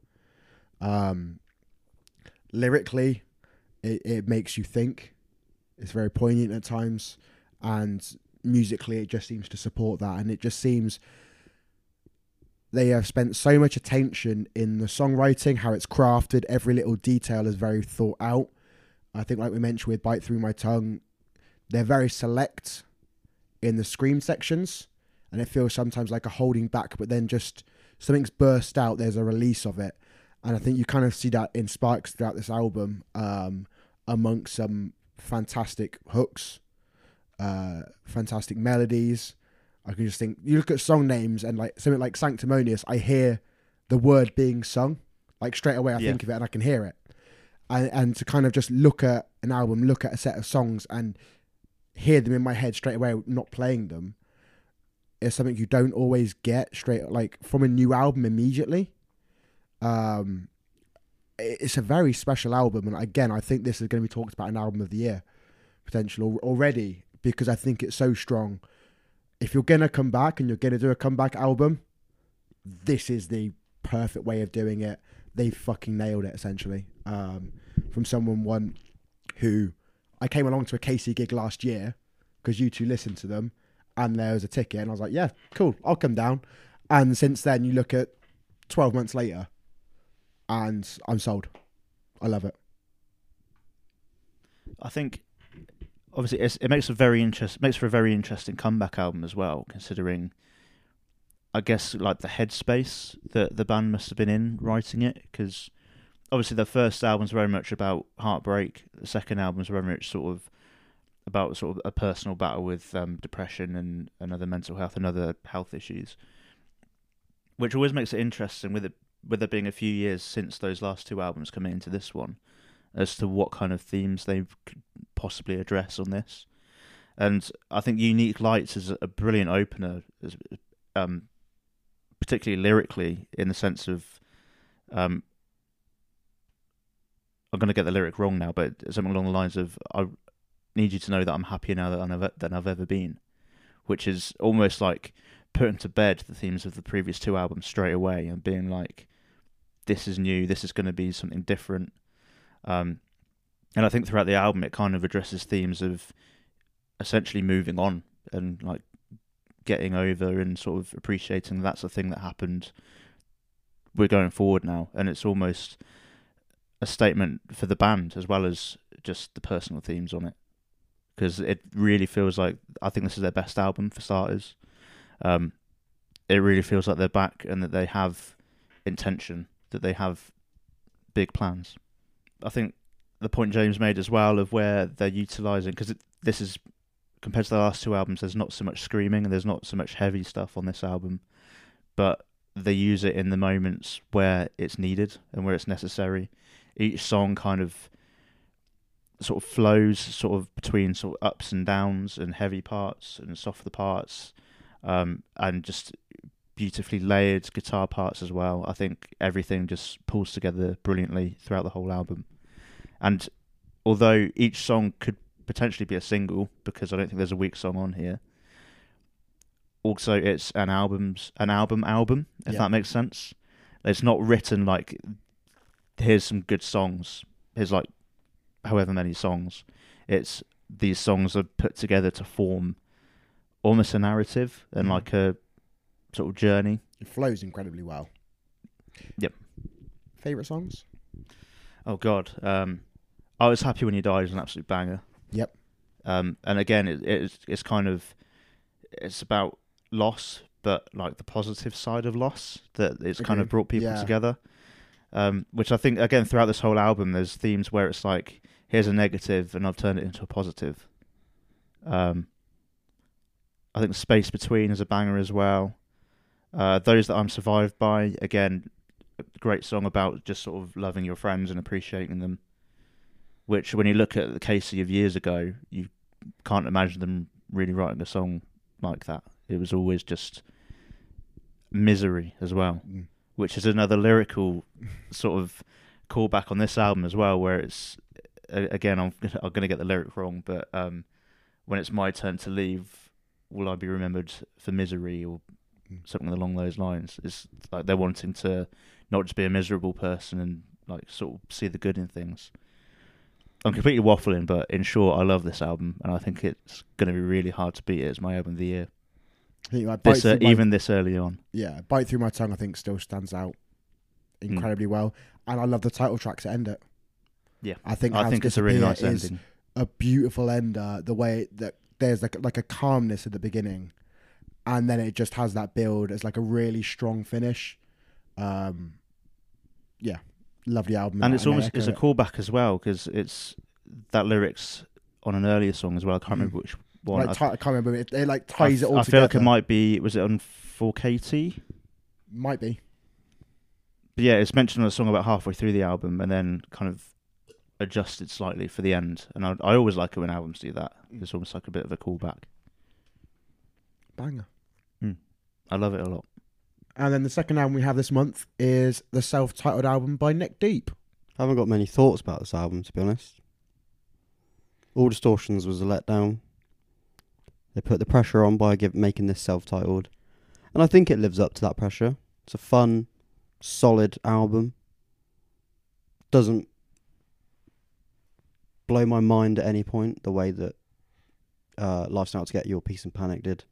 Um, lyrically, it, it makes you think. It's very poignant at times, and musically, it just seems to support that. And it just seems they have spent so much attention in the songwriting, how it's crafted. Every little detail is very thought out. I think, like we mentioned with "Bite Through My Tongue," they're very select in the scream sections, and it feels sometimes like a holding back. But then just something's burst out. There's a release of it, and I think you kind of see that in sparks throughout this album, um, amongst some fantastic hooks, uh, fantastic melodies. I can just think you look at song names and like something like Sanctimonious, I hear the word being sung. Like straight away I Yeah. think of it and I can hear it. And and to kind of just look at an album, look at a set of songs and hear them in my head straight away, not playing them, is something you don't always get straight like from a new album immediately. Um it's a very special album and again I think this is going to be talked about an album of the year potential already because I think it's so strong. If you're gonna come back and you're gonna do a comeback album, this is the perfect way of doing it. They fucking nailed it essentially. Um, from someone one who I came along to a Casey gig last year because you two listened to them, and there was a ticket, and I was like, yeah, cool, I'll come down. And since then, you look at twelve months later, and I'm sold. I love it. I think obviously it makes a very interest makes for a very interesting comeback album as well, considering I guess like the headspace that the band must have been in writing it, because obviously the first album's very much about heartbreak. The second album's very much sort of about sort of a personal battle with um, depression and, and other mental health and other health issues, which always makes it interesting with it with it being a few years since those last two albums coming into this one, as to what kind of themes they could possibly address on this. And I think Unique Lights is a brilliant opener, um, particularly lyrically, in the sense of, um, I'm going to get the lyric wrong now, but something along the lines of, "I need you to know that I'm happier now than I've, than I've ever been," which is almost like putting to bed the themes of the previous two albums straight away and being like, "This is new. This is going to be something different." Um, and I think throughout the album, it kind of addresses themes of essentially moving on and like getting over and sort of appreciating that's the thing that happened. We're going forward now, and it's almost a statement for the band as well as just the personal themes on it. Because it really feels like I think this is their best album for starters. Um, it really feels like they're back and that they have intention, that they have big plans. I think the point James made as well of where they're utilizing because this is compared to the last two albums, there's not so much screaming and there's not so much heavy stuff on this album, but they use it in the moments where it's needed and where it's necessary. Each song kind of sort of flows sort of between sort of ups and downs and heavy parts and softer parts um, and just beautifully layered guitar parts as well. I think everything just pulls together brilliantly throughout the whole album. And although each song could potentially be a single because I don't think there's a weak song on here. Also, it's an album's an album album if Yeah. that makes sense. It's not written like here's some good songs. Here's like however many songs. It's these songs are put together to form almost a narrative and Mhm. like a sort of journey. It flows incredibly well. Yep. Favorite songs? Oh God, um, I was happy when you died is an absolute banger. Yep. Um, and again, it, it's it's kind of it's about loss, but like the positive side of loss that it's kind of brought people Yeah. together. Um, which I think again throughout this whole album, there's themes where it's like here's a negative and I've turned it into a positive. Um, I think space between is a banger as well. Uh, those that I'm survived by again, a great song about just sort of loving your friends and appreciating them. Which, when you look at the Casey of years ago, you can't imagine them really writing a song like that. It was always just misery as well, Mm. Which is another lyrical sort of callback on this album as well, where it's again I'm I'm gonna get the lyric wrong, but um, when it's my turn to leave, will I be remembered for misery or something along those lines? It's like they're wanting to not just be a miserable person and like sort of see the good in things. I'm completely waffling, but in short, I love this album, and I think it's going to be really hard to beat it as my album of the year. I think like Bite This, uh, Through My- even this early on. yeah, Bite Through My Tongue I think still stands out Mm. incredibly well. And I love the title track to end it. Yeah. I think I think it's a really nice ending. a beautiful ender. The way that there's like like a calmness at the beginning, and then it just has that build as like a really strong finish. Um, yeah, lovely album, and it's almost it's a callback as well because it's that lyrics on an earlier song as well. I can't Mhm. remember which one. Like, I, can't remember. It, it like ties f- it all I together. feel like it might be. Was it on 4KT? might be. But yeah, it's mentioned on a song about halfway through the album, and then kind of adjusted slightly for the end. And I, I always like it when albums do that. Mm. It's almost like a bit of a callback. Banger. I love it a lot. And then the second album we have this month is the self-titled album by Neck Deep. I haven't got many thoughts about this album, to be honest. All Distortions was a letdown. They put the pressure on by give, making this self-titled, and I think it lives up to that pressure. It's a fun, solid album. Doesn't blow my mind at any point the way that uh, Life's to Get Your Peace and Panic did,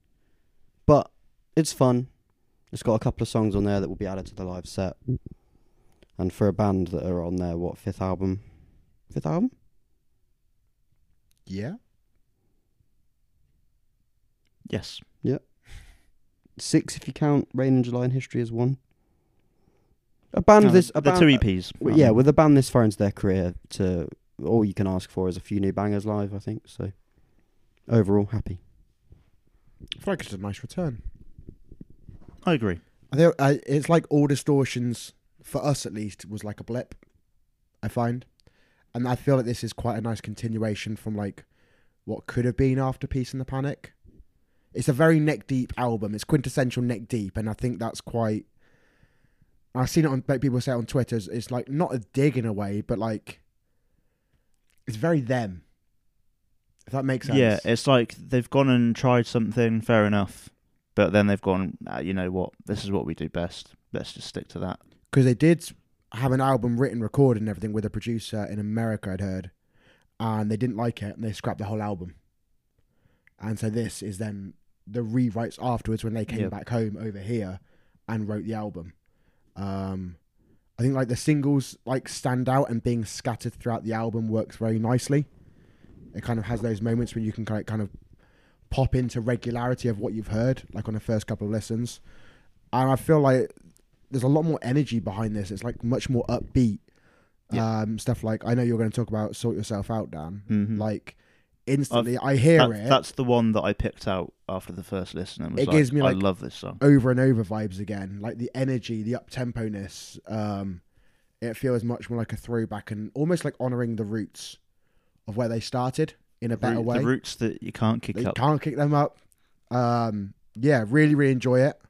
but it's fun. It's got a couple of songs on there that will be added to the live set. And for a band that are on their what fifth album, fifth album, Yeah. Yes. Yep. six if you count Rain in July and History as one. A band No, this, a the band, two EPs. w- yeah, with a band this far into their career, to all you can ask for is a few new bangers live. I think so. Overall, happy. I feel like it's a nice return. I agree. I think uh, it's like all distortions for us at least was like a blip. I find, and I feel like this is quite a nice continuation from like what could have been after Peace and the Panic. It's a very neck deep album. It's quintessential neck deep, and I think that's quite. I've seen it on like people say it on Twitter. It's, it's like not a dig in a way, but like it's very them. If that makes sense. Yeah, it's like they've gone and tried something. Fair enough, but then they've gone. Ah, you know what? This is what we do best. Let's just stick to that. because they did have an album written, recorded, and everything with a producer in America. I'd heard, and they didn't like it, and they scrapped the whole album. And so this is then the rewrites afterwards when they came Yeah. back home over here and wrote the album. Um, I think like the singles like stand out and being scattered throughout the album works very nicely. It kind of has those moments when you can kind of, kind of pop into regularity of what you've heard, like on the first couple of listens. And I feel like there's a lot more energy behind this. It's like much more upbeat. Yeah. Um, stuff like I know you're going to talk about "Sort Yourself Out," Dan. Mhm. Like instantly. I hear That- it That's the one that I picked out after the first listen. And was It like, gives me, like I love this song. over and over vibes again. Like the energy, the up temponess. Um, it feels much more like a throwback and almost like honoring the roots of where they started in a better Root- way. The roots that you can't kick They up. can't kick them up. Um, yeah, really, really enjoy it.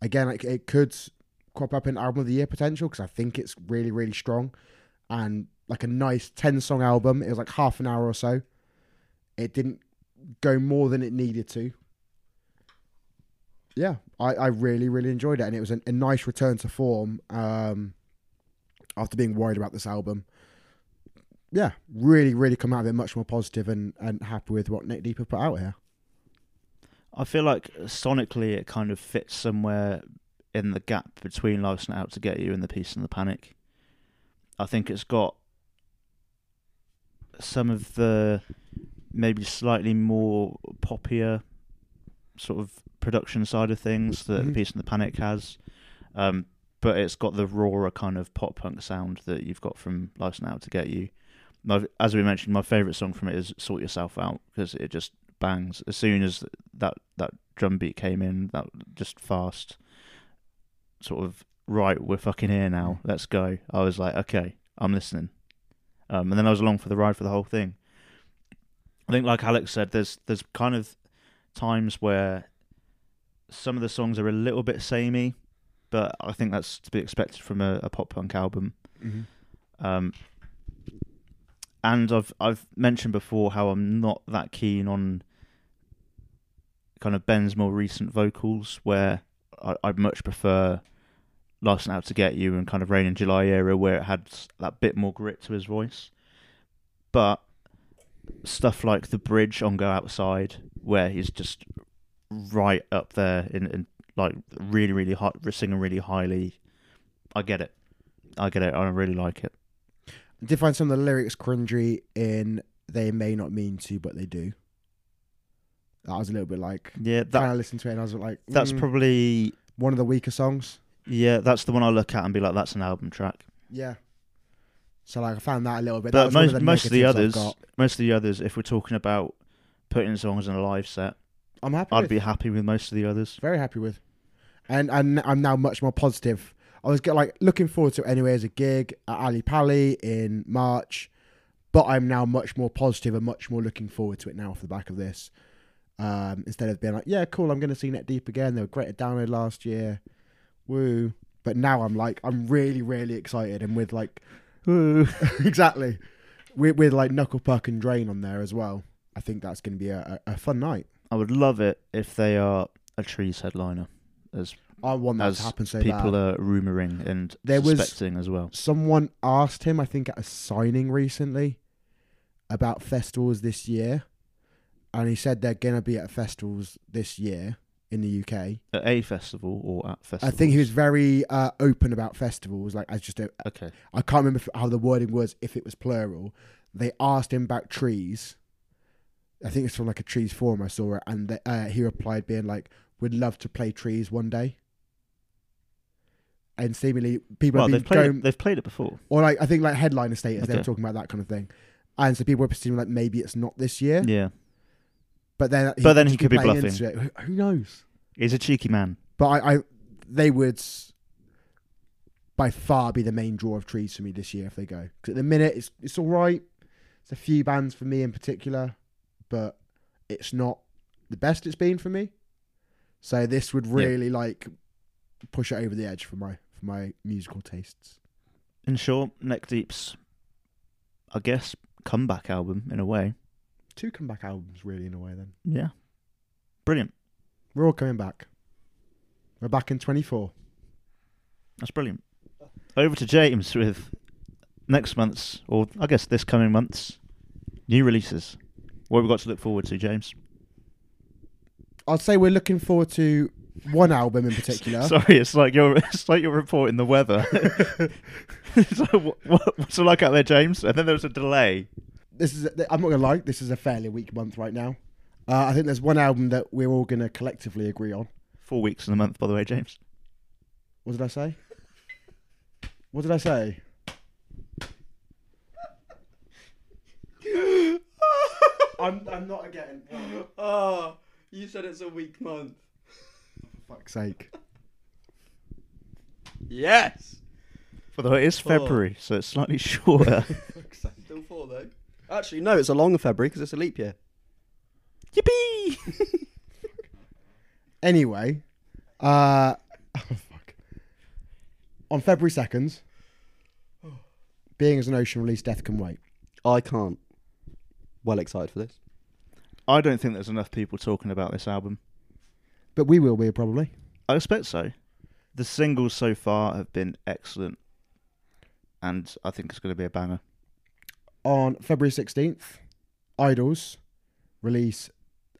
Again, it, it could crop up in album of the year potential because I think it's really, really strong and like a nice ten song album. It was like half an hour or so. It didn't go more than it needed to. Yeah, I, I really, really enjoyed it, and it was a, a nice return to form um, after being worried about this album. Yeah, really, really come out of it much more positive and, and happy with what Nick Deeper put out here. I feel like sonically it kind of fits somewhere in the gap between Life's Not Out to Get You and The Peace and the Panic. I think it's got some of the maybe slightly more poppier sort of production side of things that The Mhm. Peace and the Panic has. Um, but it's got the rawer kind of pop punk sound that you've got from Life's now to Get You. My, as we mentioned, my favourite song from it is Sort Yourself Out because it just bangs. As soon as that, that drum beat came in, that just fast, sort of, right, we're fucking here now, let's go. I was like, okay, I'm listening. Um, and then I was along for the ride for the whole thing. I think, like Alex said, there's there's kind of times where some of the songs are a little bit samey, but I think that's to be expected from a, a pop punk album. Um, and I've I've mentioned before how I'm not that keen on kind of Ben's more recent vocals, where I, I'd much prefer "Life's Not Out to Get You" and kind of "Rain in July" era, where it had that bit more grit to his voice. But stuff like the bridge on "Go Outside," where he's just right up there in, in like really really hot, singing really highly. I get it. I get it. I really like it. I did find some of the lyrics cringy in "They May Not Mean to, but They Do." That was a little bit like Yeah, that to listen to it, and I was like, that's mm, probably one of the weaker songs. yeah, that's the one I look at and be like, that's an album track. Yeah. So like I found that a little bit. But that most of most of the others, most of the others, if we're talking about putting songs in a live set, I'm happy. I'd with. be happy with most of the others. very happy with, and and I'm now much more positive. I was get like looking forward to it anyway as a gig at Ali Pali in March, but I'm now much more positive and much more looking forward to it now off the back of this. Um, instead of being like, yeah, cool, I'm going to see Neck Deep again. They were great at download last year, woo. But now I'm like, I'm really, really excited, and with like, exactly, with with like Knuckle Puck and Drain on there as well. I think that's going to be a, a, a fun night. I would love it if they are a Trees headliner, as I want that as to happen so people bad. are rumouring and There was- suspecting as well. someone asked him, I think at a signing recently, about festivals this year, and he said they're gonna be at festivals this year in the UK. At a festival or at festivals? I think he was very uh, open about festivals, like I just don't, okay. I can't remember how the wording was if it was plural. They asked him about trees. I think it's from like a trees forum I saw it, and the, uh, he replied being like, "We'd love to play trees one day." And seemingly people Well, have they've been played going, it, they've played it before. or like I think like headliner status. They were talking about that kind of thing, and so people were presuming like maybe it's not this year, Yeah, but then But then he could be bluffing. Who, who knows? he's a cheeky man. But I, I, they would by far be the main draw of trees for me this year if they go. Because at the minute it's it's all right. It's a few bands for me in particular, but it's not the best it's been for me. So this would Yeah. really like push it over the edge for my for my musical tastes. In short, Neck Deep's, I guess, comeback album in a way. Two comeback albums, really, in a way. Then Yeah, brilliant. we're all coming back. We're back in twenty four. That's brilliant. Over to James with next month's, or I guess this coming month's, new releases. What have we got to look forward to, James? I'd say we're looking forward to one album in particular. Sorry, it's like you're it's like you're reporting the weather. like, what, what, what's it like out there, James? And then there was a delay. This is I'm not gonna lie, this is a fairly weak month right now. Uh, I think there's one album that we're all gonna collectively agree on. Four weeks in a month, by the way, James. What did I say? What did I say? I'm, I'm not again. oh, you said it's a weak month. For fuck's sake. Yes. Although it is Oh. February, so it's slightly shorter. Still four though. Actually, no, it's a longer February because it's a leap year. Yippee! Anyway, uh, oh, fuck. On February 2nd, Being as an Ocean released Death Can Wait. I can't. Well excited for this. I don't think there's enough people talking about this album. But we will be, probably. I expect so. The singles so far have been excellent, and I think it's going to be a banger. On February 16th, Idles release,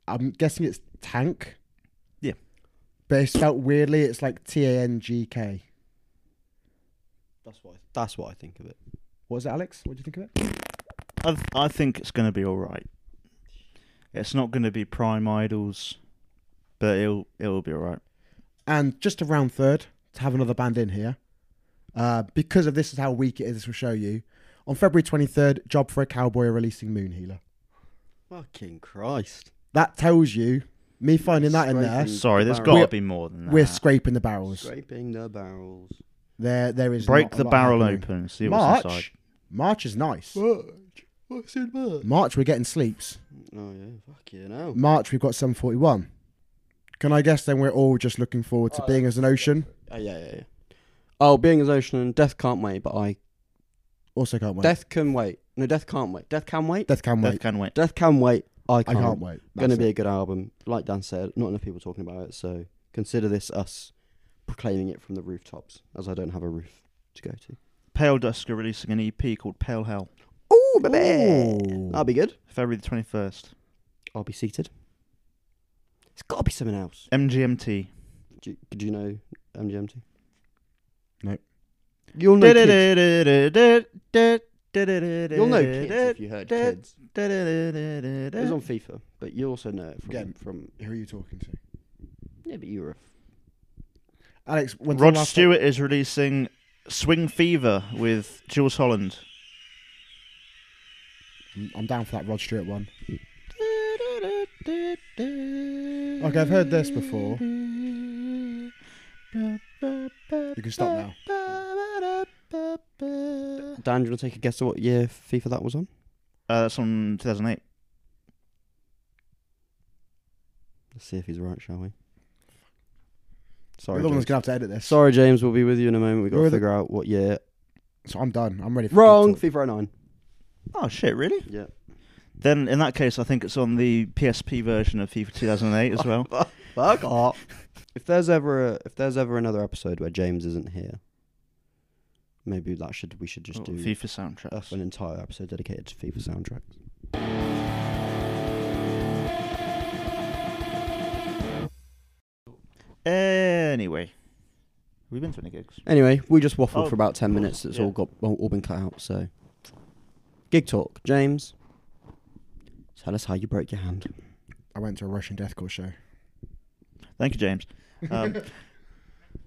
I'm guessing it's Tank. Yeah. But it's spelled weirdly, it's like T A N G K. That's what. I, that's what I think of it. What is it, Alex? What do you think of it? I I think it's going to be all right. It's not going to be prime Idles, but it'll it'll be all right. And just to round third, to have another band in here, uh, because of this is how weak it is, this will show you. On February 23rd, Job for a Cowboy are releasing Moon Healer. Fucking Christ. That tells you, me finding that in there, Scraping Sorry, there's the got barrel. to be more than that. we're scraping the barrels. Scraping the barrels. There, there is Break not a the lot barrel happening. open, see what's inside. March, March is nice. March. What's in March? March, we're getting sleeps. Oh yeah, fuck you now. March, we've got 741. Can I guess then we're all just looking forward to Oh, being as an ocean? Oh yeah, yeah, yeah. Oh, being as ocean and death can't wait, but I Also can't wait. death can wait. No, death can't wait. Death can wait. Death can Death wait. can wait. Death can wait. I I can't. can't wait. Going to That's be a good album. Like Dan said, not enough people talking about it, so consider this us proclaiming it from the rooftops, as I don't have a roof to go to. Paledusk are releasing an EP called Pale Hell, Oh, baby! Ooh. That'll be good. February the twenty first. I'll be seated. It's got to be something else. MGMT. Do you, do you know MGMT? No. You'll know kids. You'll You'll know kids if you heard kids. It was on FIFA, but you also know it from Again. from Who are you talking to? yeah, but you were. a Alex, when's the Rod last Stewart is releasing Swing Fever with Jools Holland. I'm- I'm down for that Rod Stewart one. Okay, I've heard this before. You can stop now. Dan, do you want to take a guess at what year FIFA that was on? Uh, that's on 2008. Let's see if he's right, shall we? We're Sorry, the one James. gonna have to edit this. Sorry, James. We'll be with you in a moment. We've got We're to the- figure out what year. So I'm done. I'm ready for Wrong. Good FIFA 09. Oh shit, really? Yeah. Then in that case, I think it's on the PSP version of FIFA 2008 as well. Fuck off. If there's ever a, if there's ever another episode where James isn't here, maybe that should we should just Oh, do FIFA soundtracks. an entire episode dedicated to FIFA soundtracks. Anyway, we've been to any gigs. Anyway, we just waffled Oh, for about ten minutes. It's yeah. all got all, all been cut out. So, gig talk, James. Tell us how you broke your hand. I went to a Russian deathcore show. Thank you, James. Um,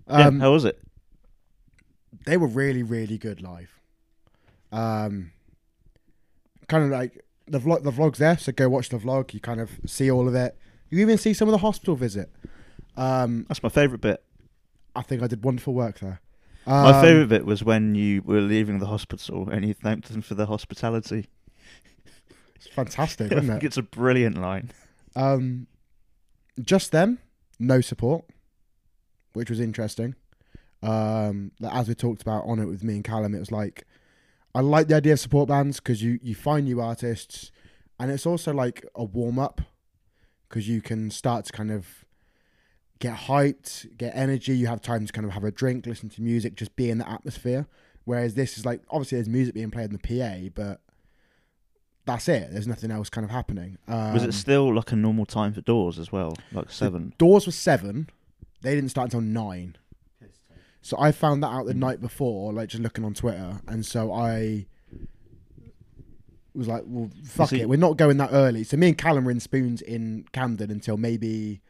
Um, yeah, how was it? They were really, really good live. Um, kind of like the vlog. The vlog's there, so go watch the vlog. You kind of see all of it. You even see some of the hospital visit. Um, That's my favourite bit. I think I did wonderful work there. My Um, favourite bit was when you were leaving the hospital and you thanked them for their hospitality. It's fantastic, isn't think it? it's a brilliant line. Um, just them, no support, which was interesting. Um, as we talked about on it with me and Callum, it was like I like the idea of support bands because you you find new artists, and it's also like a warm up because you can start to kind of get hyped, get energy. You have time to kind of have a drink, listen to music, just be in the atmosphere. Whereas this is like obviously there's music being played in the PA, but that's it. There's nothing else kind of happening. Um, was it still like a normal time for doors as well? Like seven? Doors was seven. They didn't start until nine. So I found that out the Mhm. night before, like just looking on Twitter, and so I was like, "Well, fuck see- it, we're not going that early." So me and Callum were in Spoons in Camden until maybe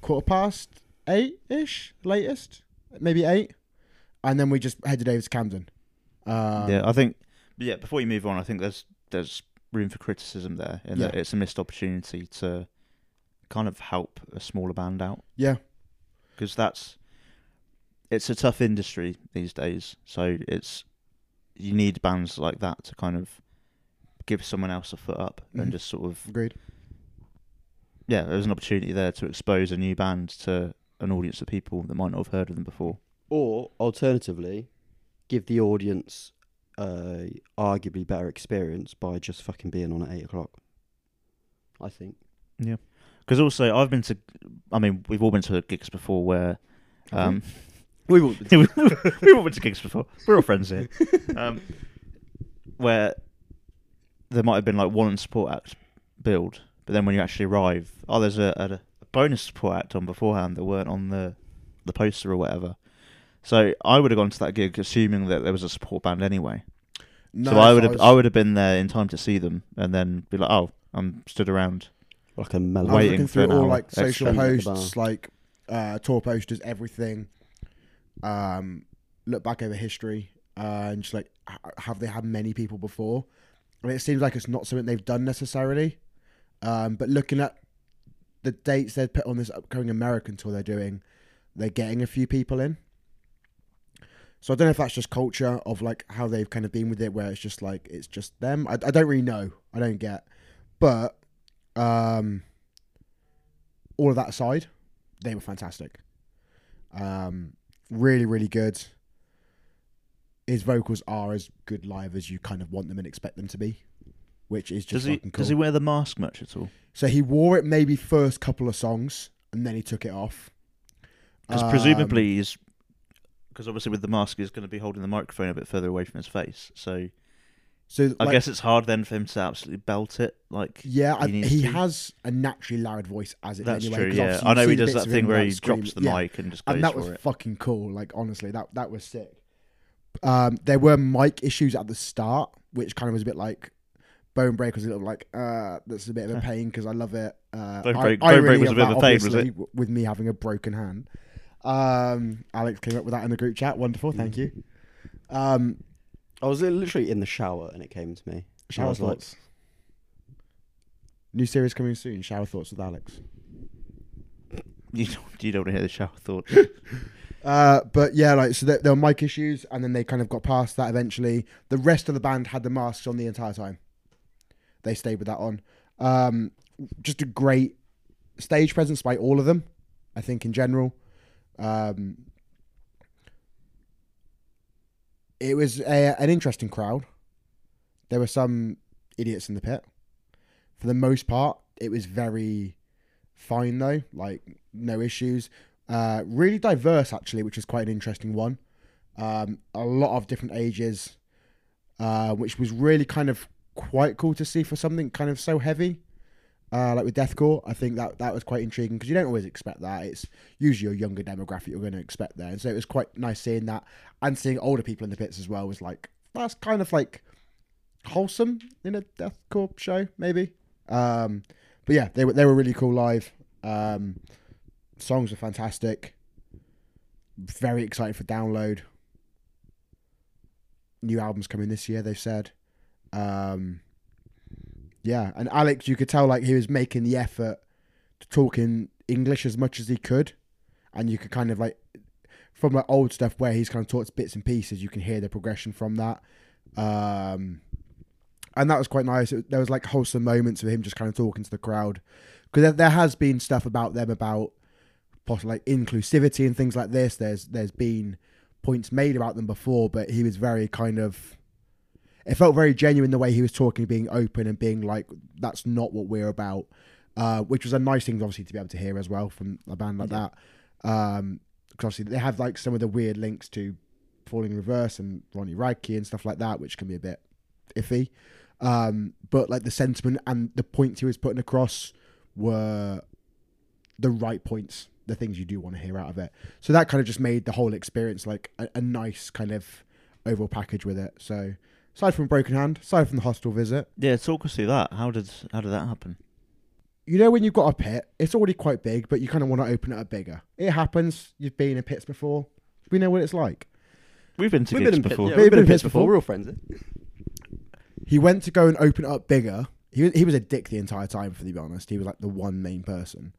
quarter past eight ish, latest, maybe eight, and then we just headed over to Camden. Um, yeah, I think. Yeah, before you move on, I think there's there's room for criticism there, in Yeah. that it's a missed opportunity to kind of help a smaller band out Yeah, because that's it's a tough industry these days. So it's you need bands like that to kind of give someone else a foot up Mhm. and just sort of agreed. yeah, there's an opportunity there to expose a new band to an audience of people that might not have heard of them before. Or alternatively, give the audience a arguably better experience by just fucking being on at eight o'clock. I think. Yeah, because also, I've been to, I mean, we've all been to gigs before where, um, We will. we've all been to gigs before. We're all friends here. Um, where there might have been like one support act build, but then when you actually arrive, oh, there's a, a, a bonus support act on beforehand that weren't on the the poster or whatever. So I would have gone to that gig assuming that there was a support band anyway. No, so I would have was- I would have been there in time to see them and then be like, oh, I'm stood around. Like a I mellow. was waiting looking through all like social at posts, like uh, tour posters, everything. Um, look back over history uh, and just like, have they had many people before? I mean, it seems like it's not something they've done necessarily. Um, but looking at the dates they've put on this upcoming American tour they're doing, they're getting a few people in. So I don't know if that's just culture of like how they've kind of been with it, where it's just like it's just them. I, I don't really know. I don't get, but um, all of that aside, they were fantastic. Um, really, really good. His vocals are as good live as you kind of want them and expect them to be, which is just Does he cool. does he wear the mask much at all? So he wore it maybe first couple of songs and then he took it off. Because Um, presumably he's because obviously with the mask he's going to be holding the microphone a bit further away from his face. So so I like, guess it's hard then for him to absolutely belt it. Like yeah, I, he needs he to. has a naturally loud voice as it that's anyway. true. Yeah, I know he does that thing where he drops the Yeah. mic and just goes and that was it. fucking cool. Like honestly, that that was sick. Um, there were mic issues at the start, which kind of was a bit like Bone Break was a little like uh, that's a bit of a pain because I love it. Uh, Bone I- Break- I Bone Break really was a bit of a pain, was w- With me having a broken hand, um, Alex came up with that in the group chat. Wonderful, thank you. Um, I was literally in the shower and it came to me. And shower was like, thoughts. New series coming soon. Shower thoughts with Alex. You don't, you don't want to hear the shower thought. Uh, but yeah, like so there, there were mic issues, and then they kind of got past that eventually. The rest of the band had the masks on the entire time. They stayed with that on. Um, just a great stage presence by all of them. I think in general, um, it was a, an interesting crowd. There were some idiots in the pit. For the most part, it was very fine though. Like no issues. Uh, really diverse actually, which is quite an interesting one. Um, a lot of different ages, uh, which was really kind of quite cool to see for something kind of so heavy. Uh, like with deathcore, I think that that was quite intriguing because you don't always expect that. It's usually a younger demographic you're going to expect there, and so it was quite nice seeing that and seeing older people in the pits as well. Was like that's kind of like wholesome in a deathcore show, maybe. Um, but yeah, they were they were really cool live. Um, songs were fantastic. Very excited for download. New albums coming this year, they've said. Um, yeah, and Alex, you could tell like he was making the effort to talk in English as much as he could, and you could kind of like from like old stuff where he's kind of talked bits and pieces, you can hear the progression from that. Um, and that was quite nice. It, there was like wholesome moments of him just kind of talking to the crowd because there, there has been stuff about them about possibly like inclusivity and things like this. There's there's been points made about them before, but he was very kind of. It felt very genuine the way he was talking, being open and being like, "That's not what we're about," uh, which was a nice thing, obviously, to be able to hear as well from a band like that. Um, because obviously they have like some of the weird links to Falling in Reverse and Ronnie Radke and stuff like that, which can be a bit iffy. Um, but like the sentiment and the points he was putting across were the right points, the things you do want to hear out of it. So that kind of just made the whole experience like a, a nice kind of overall package with it. So aside from Broken Hand, aside from the hostel visit, yeah, talk us through that. How did how did that happen? you know when you've got a pit, it's already quite big, but you kind of want to open it up bigger. It happens. You've been in pits before. We know what it's like. We've been to We've been in pits. before. Yeah, We've we've been been in in pits pits before. before. We're all friends. eh? he went to go and open it up bigger. He was, he was a dick the entire time, for to be honest. He was like the one main person.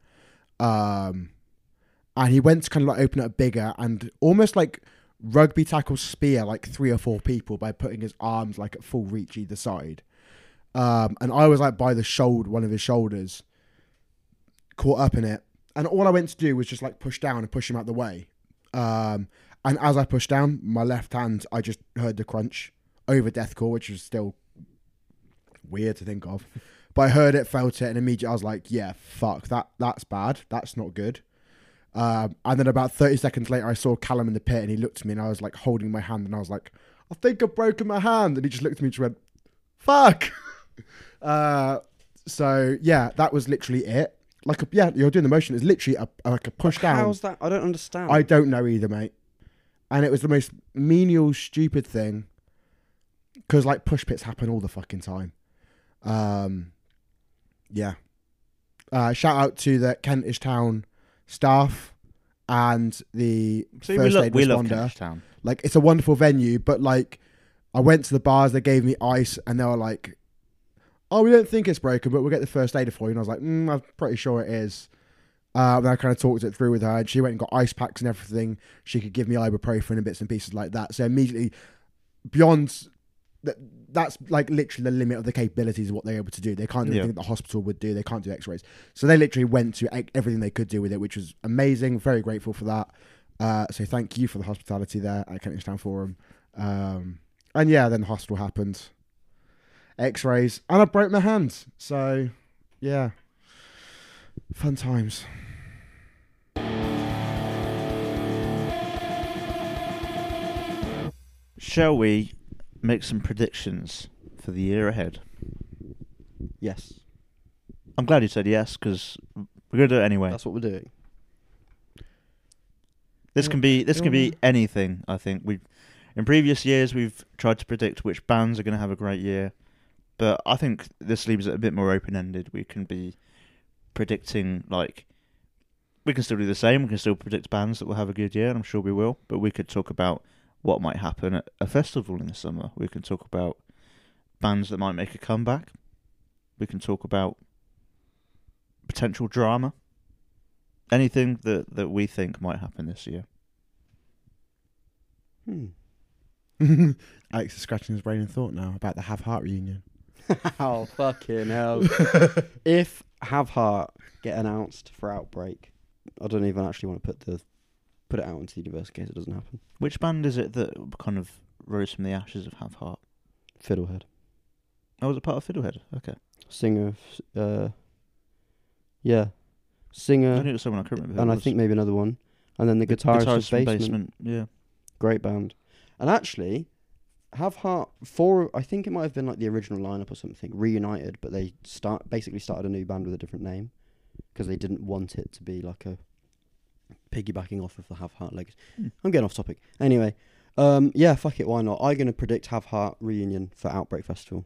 Um, and he went to kind of like open it up bigger and almost like rugby tackle spear like three or four people by putting his arms like at full reach either side. Um, and I was like by the shoulder, one of his shoulders, caught up in it. And all I went to do was just like push down and push him out the way. Um, and as I pushed down, my left hand, I just heard the crunch over death deathcore, which was still weird to think of. But I heard it, felt it, and immediately I was like, "Yeah, fuck that. That's bad. That's not good." Um, and then about thirty seconds later, I saw Callum in the pit, and he looked at me, and I was like holding my hand, and I was like, "I think I've broken my hand," and he just looked at me and just went, "Fuck." uh, so yeah, that was literally it. Like, a, yeah, you're doing the motion. It's literally a, like a push down. How's that? I don't understand. I don't know either, mate. And it was the most menial, stupid thing. Because like push pits happen all the fucking time. Um, yeah. Uh, shout out to the Kentish Town staff and the See, first we, aid love responder. Like it's a wonderful venue, but like I went to the bars, they gave me ice, and they were like, "Oh, we don't think it's broken, but we'll get the first aider for you." And I was like, mm, "I'm pretty sure it is." Uh, and I kind of talked it through with her, and she went and got ice packs and everything. She could give me ibuprofen and bits and pieces like that. So immediately, beyond that, that's like literally the limit of the capabilities of what they're able to do. They can't do Yeah. that the hospital would do. They can't do X-rays. So they literally went to everything they could do with it, which was amazing. Very grateful for that. Uh, so thank you for the hospitality there at Kentish Town Forum. Um, and yeah, then the hospital happened. X-rays, and I broke my hand. So yeah, fun times. Shall we make some predictions for the year ahead? yes, I'm glad you said yes because we're gonna do it anyway. that's what we're doing. This can be this can be anything. I think we, in previous years, we've tried to predict which bands are going to have a great year, but I think this leaves it a bit more open ended. We can be predicting like we can still do the same. We can still predict bands that will have a good year, and I'm sure we will. But we could talk about what might happen at a festival in the summer. We can talk about bands that might make a comeback. We can talk about potential drama. Anything that, that we think might happen this year. Hmm. Alex is scratching his brain in thought now about the Have Heart reunion. oh fucking hell! if Have Heart get announced for Outbreak, I don't even actually want to put the put it out into the universe in case it doesn't happen. Which band is it that kind of rose from the ashes of Have Heart? Fiddlehead Oh, was it part of Fiddlehead? Okay. singer, uh, yeah, I singer, knew it was someone I couldn't remember. and I think maybe another one, and then the The guitarist, guitarist from Basement. Yeah. Great band. And actually, Have Heart four. I think it might have been like the original lineup or something, reunited, but they start basically started a new band with a different name because they didn't want it to be like a piggybacking off of the Have Heart legacy. Hmm. I'm getting off topic. Anyway, um, yeah, fuck it, why not? I'm gonna predict Have Heart reunion for Outbreak Festival,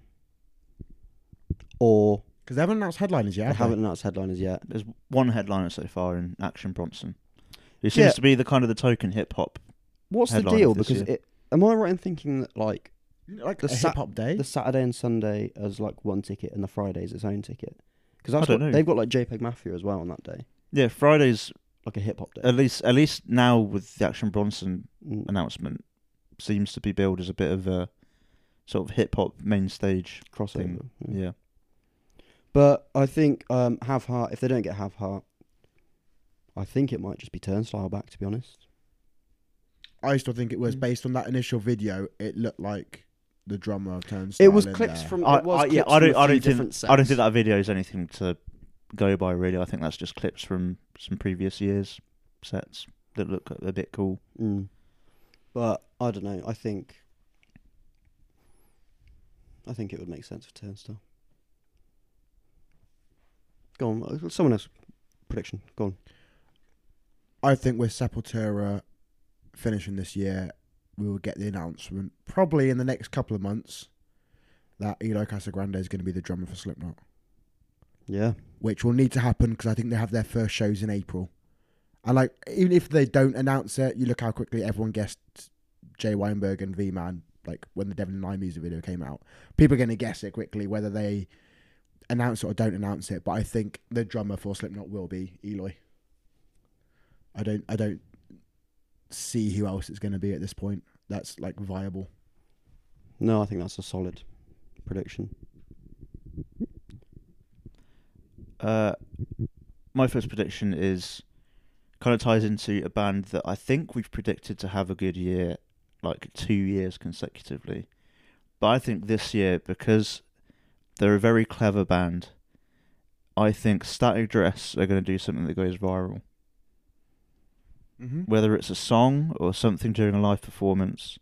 or Because they haven't announced headliners yet. they have haven't announced headliners yet. There's one headliner so far in Action Bronson. Who seems Yeah. to be the kind of the token hip hop. What's the deal? Because year. it, am I right in thinking that like? Like The hip hop day. the Saturday and Sunday as like one ticket and the Friday is its own ticket? Because I that's don't what know. they've got like JPEG Mafia as well on that day, Yeah, Fridays like a hip hop day. at least at least now with the Action Bronson Mm, announcement seems to be billed as a bit of a sort of hip hop main stage crossover. thing. yeah. Yeah. But I think um, Have Heart. If they don't get Have Heart, I think it might just be Turnstile back. To be honest, I still think it was Mm. based on that initial video. It looked like the drummer of Turnstile. it was clips there. from. I, it was I, yeah, clips I from don't, a I don't different think, I don't think that video is anything to go by. Really, I think that's just clips from some previous years sets that look a bit cool. Mm. But I don't know. I think. I think it would make sense for Turnstile. Go on, uh, someone else. Prediction. Go on. I think with Sepultura finishing this year, we will get the announcement probably in the next couple of months that Eloy Casagrande is going to be the drummer for Slipknot, Yeah. Which will need to happen because I think they have their first shows in April. And like, even if they don't announce it, you look how quickly everyone guessed Jay Weinberg and V Man like when the Devil and I music video came out. People are going to guess it quickly whether they announce it or don't announce it. But I think the drummer for Slipknot will be Eloy. I don't. I don't see who else it's going to be at this point. That's like viable. No, I think that's a solid prediction. Uh, my first prediction is kind of ties into a band that I think we've predicted to have a good year, like two years consecutively. But I think this year, because they're a very clever band, I think Static Dress are going to do something that goes viral. Mm-hmm. Whether it's a song or something during a live performance.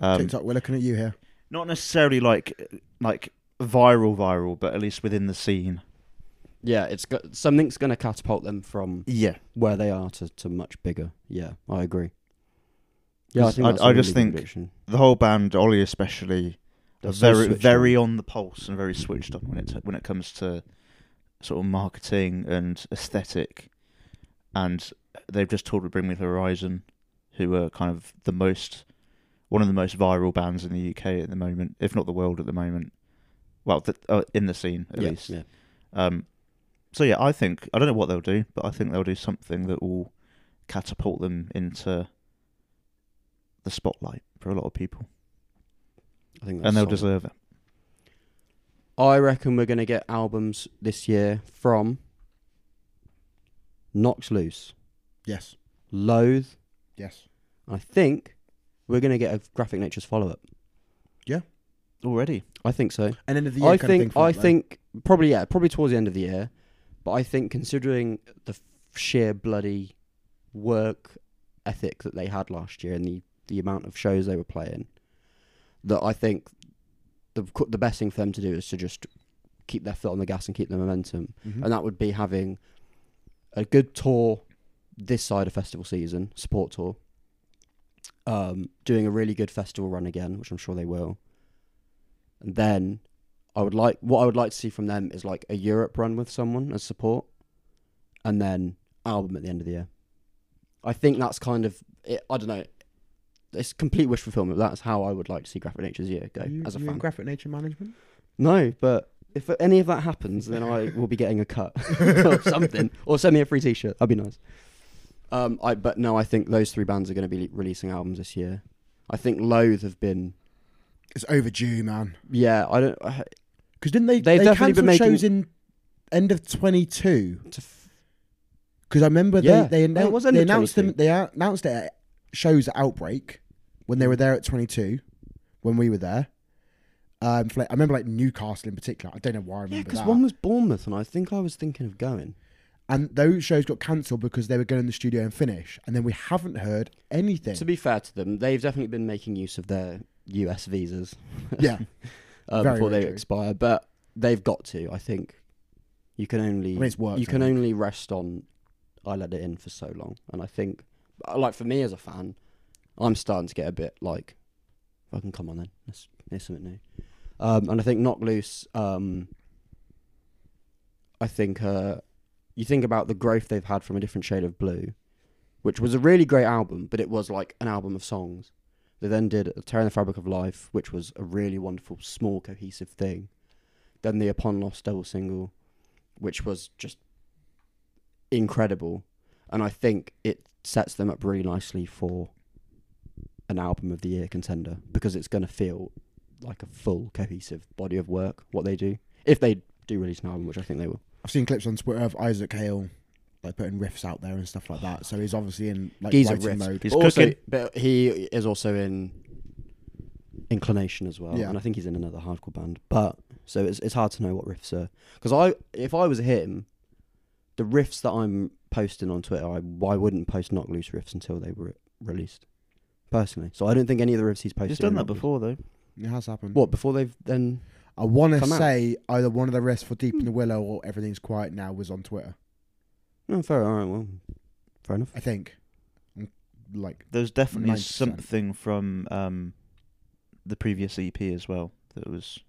Um, TikTok, we're looking at you here. not necessarily like like viral viral, but at least within the scene. Yeah, it's got something's going to catapult them from Yeah. where they are to, to much bigger. Yeah, I agree. Yeah, I think I- I really just think prediction. The whole band, Ollie especially, They're are so very very on. on the pulse and very switched on when it when it comes to sort of marketing and aesthetic. And they've just toured with Bring Me the Horizon, who are kind of the most one of the most viral bands in the UK at the moment, if not the world at the moment. Well, th- uh, in the scene at yeah, least. Yeah. Um, so yeah, I think I don't know what they'll do, but I think they'll do something that will catapult them into the spotlight for a lot of people, I think that's and they'll solid. deserve it. I reckon we're going to get albums this year from Knocked Loose, Yes. Loathe. Yes. I think we're going to get a Graphic Nature's follow up. Yeah. Already, I think so. And end of the year. I kind of thing think for I it, though. think probably yeah, probably towards the end of the year. But I think considering the f- sheer bloody work ethic that they had last year and the the amount of shows they were playing, that I think the the best thing for them to do is to just keep their foot on the gas and keep the momentum, Mhm. and that would be having a good tour this side of festival season, support tour. Um, doing a really good festival run again, which I'm sure they will. And then I would like what I would like to see from them is like a Europe run with someone as support, and then album at the end of the year. I think that's kind of it, I don't know. It's complete wish fulfillment. But that's how I would like to see Graphic Nature's year go you, as a you in fan. graphic nature management. no, but if any of that happens, then I will be getting a cut or something, or send me a free T-shirt. That'd be nice. Um, I but no, I think those three bands are going to be releasing albums this year. I think Loathe have been It's overdue, man. yeah. I don't. I, Because didn't they? They've they definitely been cancelled making- shows in end of twenty two. Because I remember Yeah. they announced, they announced them. They announced it at shows at Outbreak when they were there at twenty two, when we were there. Um, like, I remember like Newcastle in particular. I don't know why I yeah, remember because one was Bournemouth, and I think I was thinking of going. and those shows got cancelled because they were going in the studio and finish, and then we haven't heard anything. To be fair to them, they've definitely been making use of their US visas yeah, uh, Very, before very they true. expire, but they've got to. I think you can only I mean it's worked. you can only rest on I let it in for so long, and I think uh, like for me as a fan, I'm starting to get a bit like, fucking come on then, let's here's something new. Um, and I think Knocked Loose, um, I think uh, you think about the growth they've had from a different shade of blue, which was a really great album, but it was like an album of songs. They then did Tearing the Fabric of Life, which was a really wonderful, small, cohesive thing. Then the Upon Loss double single, which was just incredible. And I think it sets them up really nicely for an album of the year contender because it's going to feel like a full, cohesive body of work, what they do. If they do release an album, which I think they will. I've seen clips on Twitter of Isaac Hale like putting riffs out there and stuff like that. So he's obviously in like He's a writing riff. mode. He's also- cooking. but he is also in Inclination as well, Yeah. and I think he's in another hardcore band. But so it's it's hard to know what riffs are because I if I was him, the riffs that I'm posting on Twitter, I I wouldn't post Knocked Loose riffs until they were released. Personally, so I don't think any of the riffs he's posted. he's done are that Knocked Loose. before though. It has happened. What before they've then? I want to Come out. say either one of the riffs for Deep in the Willow or Everything's Quiet Now was on Twitter. No, fair. All right, well, fair enough. I think. Mm, Like There's definitely 90%. something from um, the previous EP as well that was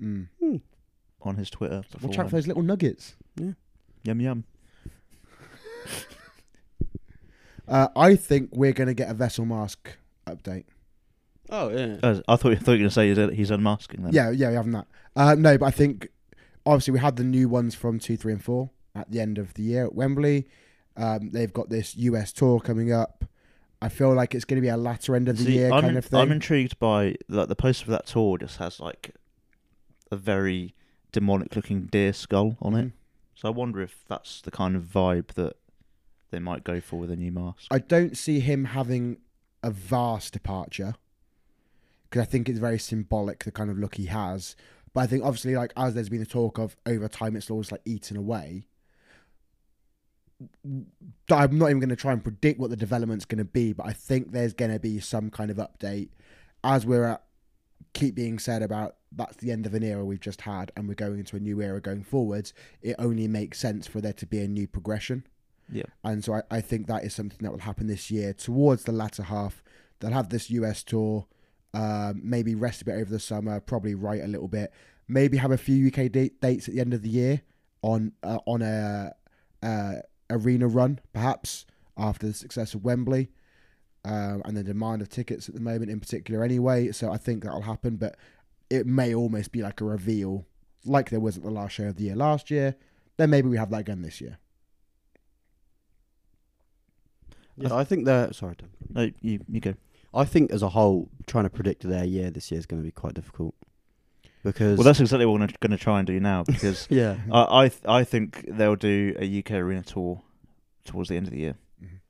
mm. on his Twitter. watch out beforehand. for those little nuggets. Yeah. Yum yum. Uh, I think we're going to get a Vessel Mask update. Oh yeah. Uh, I thought, I thought you were going to say he's, he's unmasking them. Yeah, yeah, we haven't that. Uh, no, but I think obviously we had the new ones from two, three, and four at the end of the year at Wembley. Um, they've got this US tour coming up. I feel like it's going to be a latter end of the See, year I'm, kind of thing. I'm intrigued by like the poster for that tour. Just has like a very demonic-looking deer skull on it. Mhm. So I wonder if that's the kind of vibe that they might go for with a new mask. I don't see him having a vast departure because I think it's very symbolic the kind of look he has. But I think obviously, like as there's been the talk of over time, it's always like eaten away. I'm not even going to try and predict what the development's going to be, but I think there's going to be some kind of update as we're at. Keep being said about that's the end of an era we've just had, and we're going into a new era going forwards. It only makes sense for there to be a new progression. Yeah. And so I, I think that is something that will happen this year towards the latter half. They'll have this US tour, um, maybe rest a bit over the summer, probably write a little bit, maybe have a few UK date, dates at the end of the year on uh, on a, uh arena run, perhaps after the success of Wembley. Um, and the demand of tickets at the moment, in particular, anyway. So I think that'll happen, but it may almost be like a reveal, like there was at the last show of the year last year. Then maybe we have that again this year. Yeah, I think they're sorry. Tom. No, you you go. I think as a whole, trying to predict their year this year is going to be quite difficult because Well, that's exactly what we're going to try and do now because yeah. I I, th- I think they'll do a UK arena tour towards the end of the year, Mhm.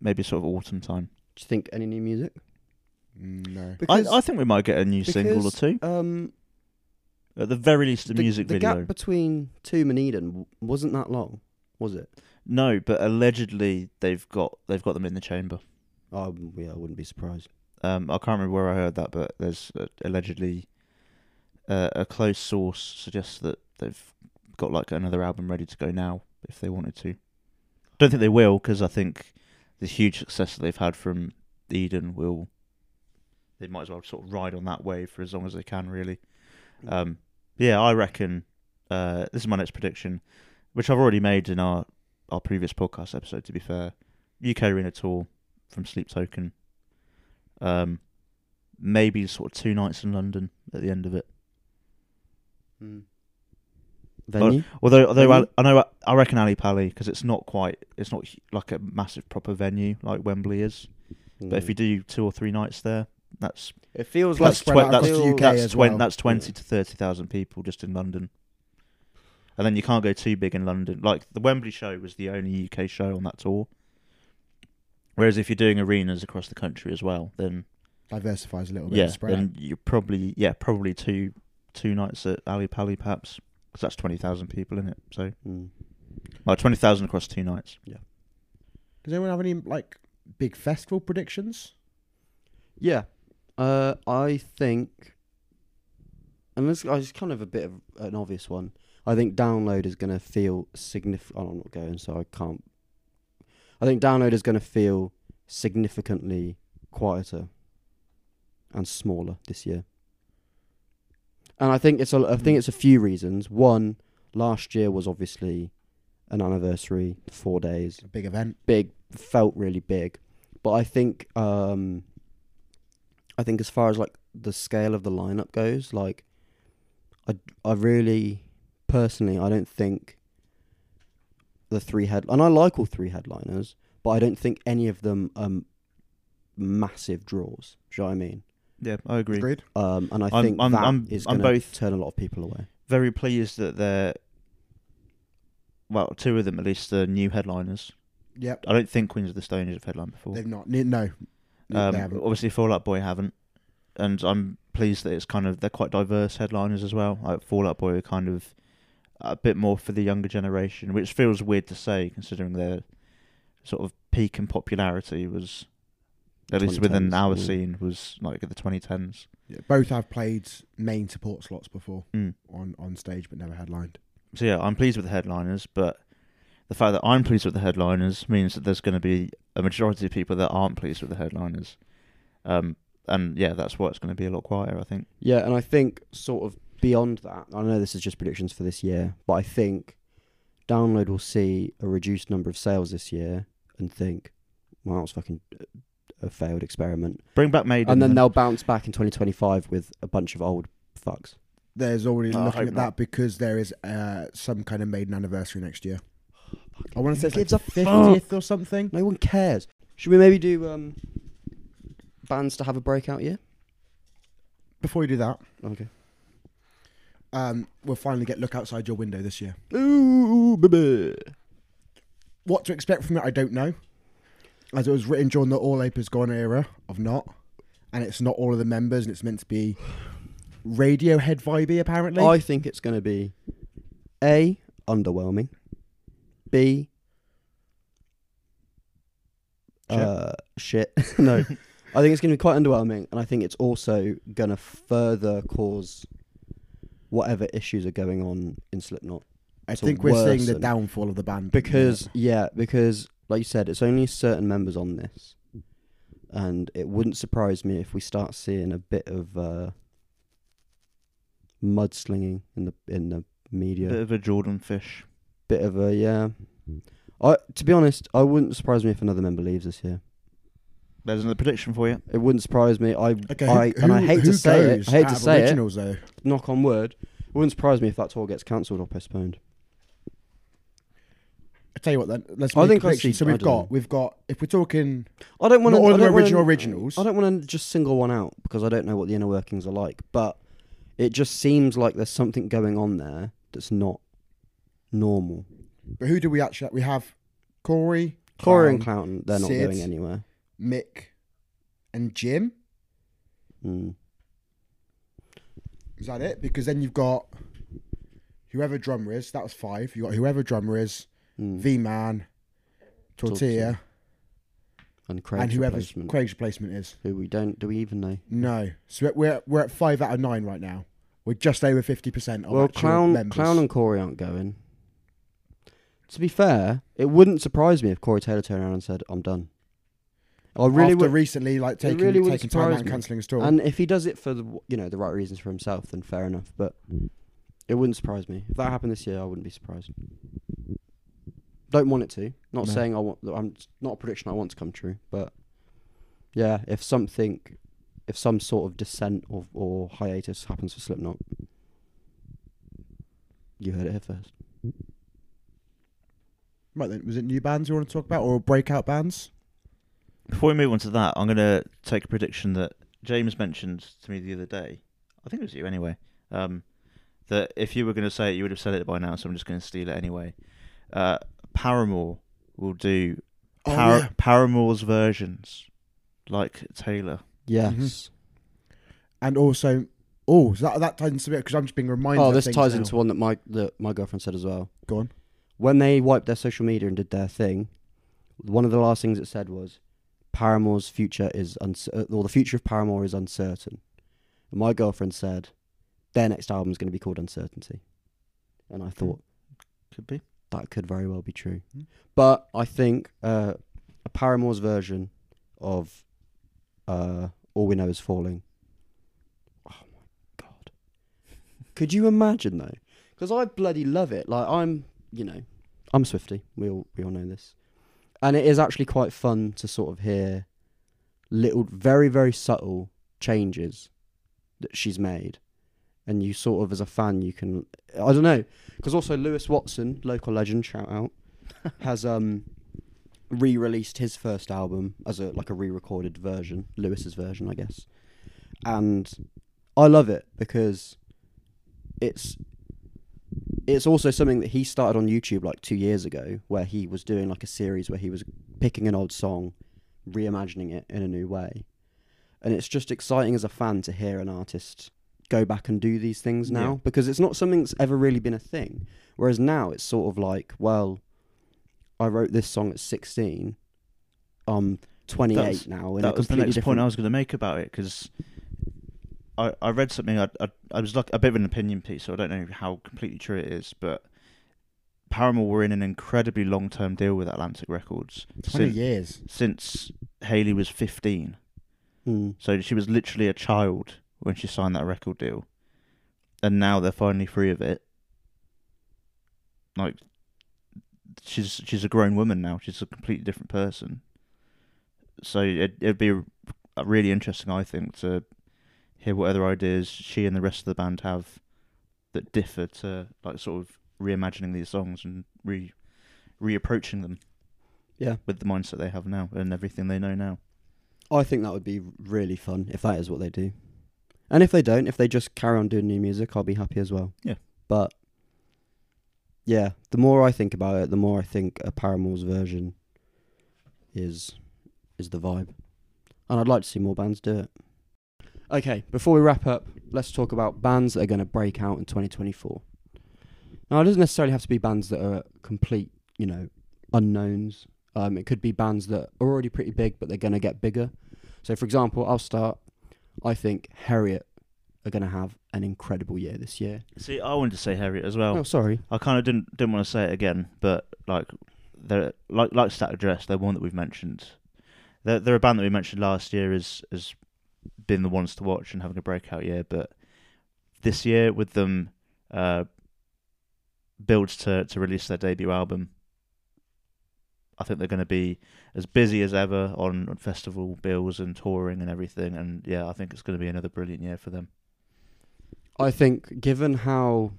maybe sort of autumn time. Do you think any new music? No. I, Because I think we might get a new single or two. um, At the very least, a the, music the video. gap between Tomb and Eden wasn't that long, was it? No, but allegedly they've got they've got them in the chamber. Oh, yeah, I wouldn't be surprised. Um, I can't remember where I heard that, but there's uh, allegedly uh, a close source suggests that they've got like another album ready to go now if they wanted to. I don't think they will because I think the huge success that they've had from Eden will they might as well sort of ride on that wave for as long as they can really. Um, yeah, I reckon uh, this is my next prediction, which I've already made in our our previous podcast episode. To be fair, UK Arena tour from Sleep Token. Um, maybe sort of two nights in London at the end of it. Mm. Venue? Although, although I, Venue? I know I reckon Ali Pali because it's not quite, it's not like a massive proper venue like Wembley is. But if Mm. you do two or three nights there, that's it feels Plus like that's UK that's, twen- well. that's twenty to thirty thousand people just in London. And then you can't go too big in London. Like the Wembley show was the only UK show on that tour. Whereas if you're doing arenas across the country as well, then Diversifies a little bit. yeah, spread out. you're probably yeah probably two two nights at Ali Pali perhaps because that's twenty thousand people in it. So Mm. well, twenty thousand across two nights. Yeah. Does anyone have any like big festival predictions? Yeah, uh, I think, and this is kind of a bit of an obvious one. I think download is going to feel significant. I'm not going, so I can't. I think download is going to feel significantly quieter and smaller this year. And I think it's a. I think it's a few reasons. One, last year was obviously an anniversary, four days A big event. big, felt really big. But I think um I think as far as like the scale of the lineup goes, like I I really personally I don't think the three head and I like all three headliners, but I don't think any of them are massive draws. Do you know what I mean? Yeah, I agree. Agreed. Um, and I I'm- think I'm- that I'm- is I'm going to both- turn a lot of people away. Very pleased that they're well, two of them at least are new headliners. Yep. I don't think Queens of the Stone Age have headlined before. They've not. ne- No. Um, they haven't. obviously, Fall Out Boy haven't, and I'm pleased that it's kind of they're quite diverse headliners as well. Like Fall Out Boy are kind of a bit more for the younger generation, which feels weird to say considering their sort of peak in popularity was at least within our yeah. scene was like the 2010s. Yeah, both have played main support slots before Mm. on, on stage, but never headlined. So yeah, I'm pleased with the headliners, but the fact that I'm pleased with the headliners means that there's going to be a majority of people that aren't pleased with the headliners. Um, and yeah, that's why it's going to be a lot quieter, I think. Yeah, and I think sort of beyond that, I know this is just predictions for this year, but I think download will see a reduced number of sales this year and think, well, that was fucking a failed experiment, Bring back Maiden. and then they'll bounce back in 2025 with a bunch of old fucks. There's already I looking hope at not. that because there is uh, some kind of maiden anniversary next year. I want to say Who it's like gives a fuck? fiftieth or something. No one cares. Should we maybe do um, bands to have a breakout year? Before you do that, Okay. um, we'll finally get look outside your window this year. Ooh, baby. What to expect from it, I don't know. As it was written during the All Hope Is Gone era of not, and it's not all of the members, and it's meant to be Radiohead vibey apparently. I think it's going to be A, underwhelming, B, Shit. uh, shit. no, I think it's going to be quite underwhelming, and I think it's also going to further cause whatever issues are going on in Slipknot. I think we're seeing the downfall of the band Because yeah, because like you said, it's only certain members on this, and it wouldn't surprise me if we start seeing a bit of uh, mudslinging in the in the media. bit of a Jordan fish. bit of a yeah. I to be honest, I wouldn't surprise me if another member leaves this year. There's another prediction for you. It wouldn't surprise me. I Okay, I who, and I hate to say it. I hate to of say it. though. Knock on wood. It wouldn't surprise me if that tour gets cancelled or postponed. I tell you what, then let's. I make think a I see- So I we've don't got, know. we've got. If we're talking, I don't want Not to. all of the original originals. I don't want to just single one out because I don't know what the inner workings are like. But it just seems like there's something going on there that's not normal. but who do we actually? We have Corey, Corey and Clown, Clown, they're not Sid. going anywhere. Mick, and Jim. Mm. Is that it? Because then you've got whoever drummer is. That was five. You got whoever drummer is, Mm. V Man, Tortilla, and Craig's and whoever replacement, Craig's replacement is. who we don't do we even know? No, so we're we're at five out of nine right now. We're just over fifty percent of well, Clown, members. Clown and Corey aren't going. To be fair, it wouldn't surprise me if Corey Taylor turned around and said, "I'm done." I really After would. recently, like taking really taking time out and cancelling his tour. And if he does it for the you know the right reasons for himself, then fair enough. But it wouldn't surprise me if that happened this year. I wouldn't be surprised. Don't want it to. Not No. saying I want. I'm not a prediction I want to come true, but yeah, if something, if some sort of descent or or hiatus happens for Slipknot, you heard it here first. right then, was it new bands you want to talk about or breakout bands? Before we move on to that, I'm going to take a prediction that James mentioned to me the other day. I think it was you anyway. Um, that if you were going to say it, you would have said it by now, so I'm just going to steal it anyway. Uh, Paramore will do Oh, Par- yeah. Paramore's versions, like Taylor. Yes. Mm-hmm. And also, oh, so that that ties into it because I'm just being reminded. Oh, this things ties now. into one that my that my girlfriend said as well. Go on. when they wiped their social media and did their thing, one of the last things it said was, "Paramore's future is uncertain, uh, or the future of Paramore is uncertain." And my girlfriend said, "Their next album is going to be called Uncertainty," and I thought Could be. That could very well be true. Hmm. But I think uh, a Paramore's version of uh, "All We Know Is Falling." Oh my god! Could you imagine though? Because I bloody love it. Like I'm, you know, I'm Swifty. We all we all know this, and it is actually quite fun to sort of hear little, very very subtle changes that she's made, and you sort of as a fan you can I don't know because also Lewis Watson, local legend, shout out, has um re-released his first album as a like a re-recorded version, Lewis's version, I guess, and I love it because it's it's also something that he started on YouTube like two years ago, where he was doing like a series where he was picking an old song, reimagining it in a new way, and it's just exciting as a fan to hear an artist go back and do these things now Yeah. because it's not something that's ever really been a thing. Whereas now it's sort of like, well, I wrote this song at 16. I'm 28 That's- now. That was the completely next different... point I was going to make about it because I I read something. I, I I was like a bit of an opinion piece, so I don't know how completely true it is, but Paramore were in an incredibly long term deal with Atlantic Records Twenty since, years. since Hayley was fifteen. Hmm. So she was literally a child when she signed that record deal, and now they're finally free of it. Like, she's she's a grown woman now. She's a completely different person. so it, it'd be really interesting, I think, to hear what other ideas she and the rest of the band have that differ to like sort of reimagining these songs and re reapproaching them Yeah, with the mindset they have now and everything they know now. I think that would be really fun if that is what they do. And if they don't, if they just carry on doing new music, I'll be happy as well. Yeah. But yeah, the more I think about it, the more I think a Paramore's version is is the vibe. And I'd like to see more bands do it. Okay, before we wrap up, let's talk about bands that are going to break out in 2024. Now, it doesn't necessarily have to be bands that are complete, you know, unknowns. Um, it could be bands that are already pretty big, but they're going to get bigger. So, for example, I'll start. I think Heriot are going to have an incredible year this year. See, I wanted to say Heriot as well. Oh, sorry. I kind of didn't didn't want to say it again, but like they're like like Static Dress, they're one that we've mentioned. They're they're a band that we mentioned last year as has been the ones to watch and having a breakout year, but this year with them uh builds to to release their debut album. I think they're going to be as busy as ever on, festival bills and touring and everything, and yeah, I think it's going to be another brilliant year for them. I think, given how,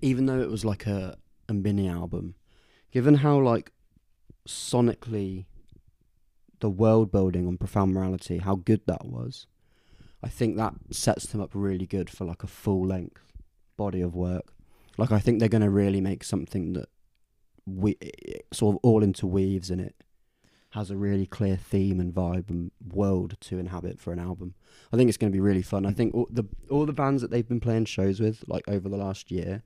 even though it was like a, a mini album, given how like sonically the world building on Profound Morality, how good that was, I think that sets them up really good for like a full length body of work. Like I think they're going to really make something that we sort of all interweaves in it has a really clear theme and vibe and world to inhabit for an album. I think it's going to be really fun. I think all the all the bands that they've been playing shows with, like over the last year,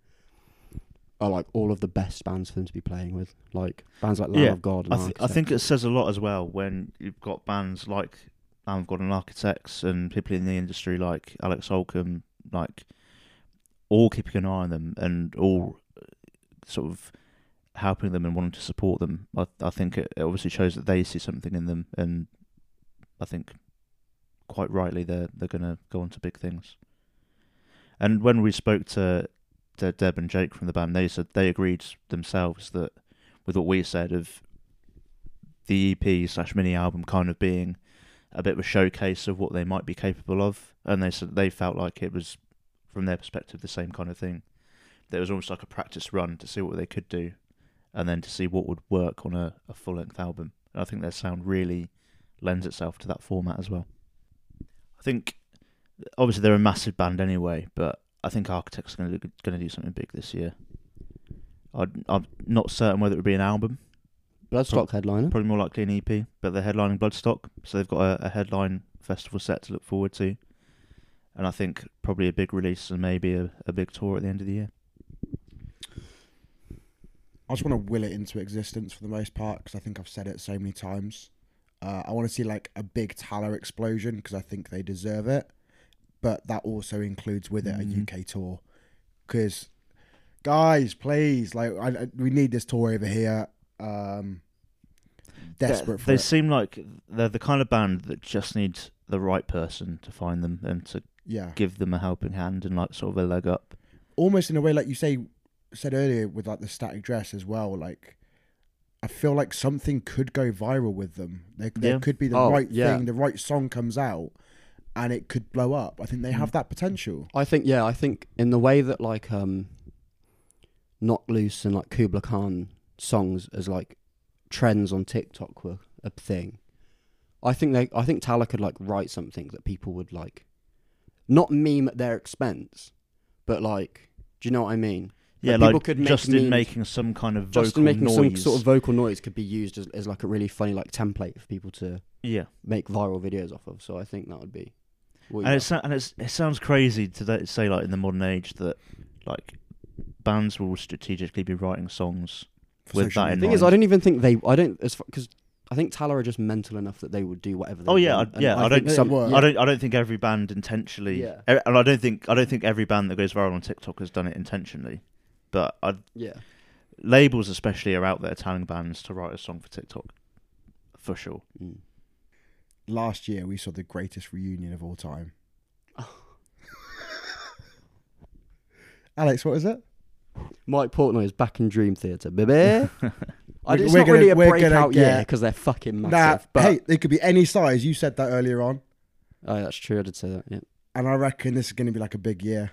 are like all of the best bands for them to be playing with. Like bands like Lamb Yeah, of God. And I, th- I think it says a lot as well when you've got bands like Lamb of God and Architects and people in the industry like Alex Holcomb, like all keeping an eye on them and all uh, sort of helping them and wanting to support them. I, I think it, it obviously shows that they see something in them, and I think quite rightly they're they're going to go on to big things. And when we spoke to, Deb and Jake from the band, they said they agreed themselves that with what we said of the EP slash mini album kind of being a bit of a showcase of what they might be capable of, and they said they felt like it was, from their perspective, the same kind of thing. It was almost like a practice run to see what they could do, and then to see what would work on a, a full length album. And I think their sound really lends itself to that format as well. I think obviously they're a massive band anyway, but I think Architects are going to do, going to do something big this year. I'd, I'm not certain whether it would be an album, Bloodstock headliner. probably more likely an EP, but they're headlining Bloodstock, so they've got a, a headline festival set to look forward to. And I think probably a big release and maybe a, a big tour at the end of the year. I just want to will it into existence for the most part because I think I've said it so many times. Uh, I want to see like a big Tallah explosion because I think they deserve it, but that also includes with it Mhm. a UK tour. Because guys, please, like I, I- we need this tour over here. Um, desperate they, for they seem like they're the kind of band that just needs the right person to find them and to yeah, give them a helping hand and like sort of a leg up. almost in a way like you say said earlier with like the static dress as well. Like I feel like something could go viral with them. There, there Yeah. could be the Oh, right yeah. thing, the right song comes out, and it could blow up. I think they have that potential. I think yeah, I think in the way that like um Knocked Loose and like Kublai Khan songs as like trends on TikTok were a thing. I think they I think Tallah could like write something that people would like not meme at their expense, but like do you know what I mean? Yeah, people could make Justin memes- making some kind of Just vocal making noise. some sort of vocal noise could be used as, as like a really funny like template for people to yeah, make viral videos off of. So I think that would be and it's and it's it sounds crazy to say like in the modern age that like bands will strategically be writing songs For With social that in The thing is, I don't even think they. I don't as because I think Tallah are just mental enough that they would do whatever. They Oh, yeah. I- yeah, I think don't- some. Yeah. I don't. I don't think every band intentionally. Yeah. And I don't think. I don't think every band that goes viral on TikTok has done it intentionally. But I, Yeah, labels, especially, are out there telling bands to write a song for TikTok, for sure. Mm. Last year we saw the greatest reunion of all time. Alex, what is it? Mike Portnoy is back in Dream Theater, baby. I, it's we're not really gonna- a breakout gonna year because they're fucking Nah, massive. but hey, they could be any size. You said that earlier on, oh, that's true. I did say that. Yeah. and I reckon this is going to be like a big year.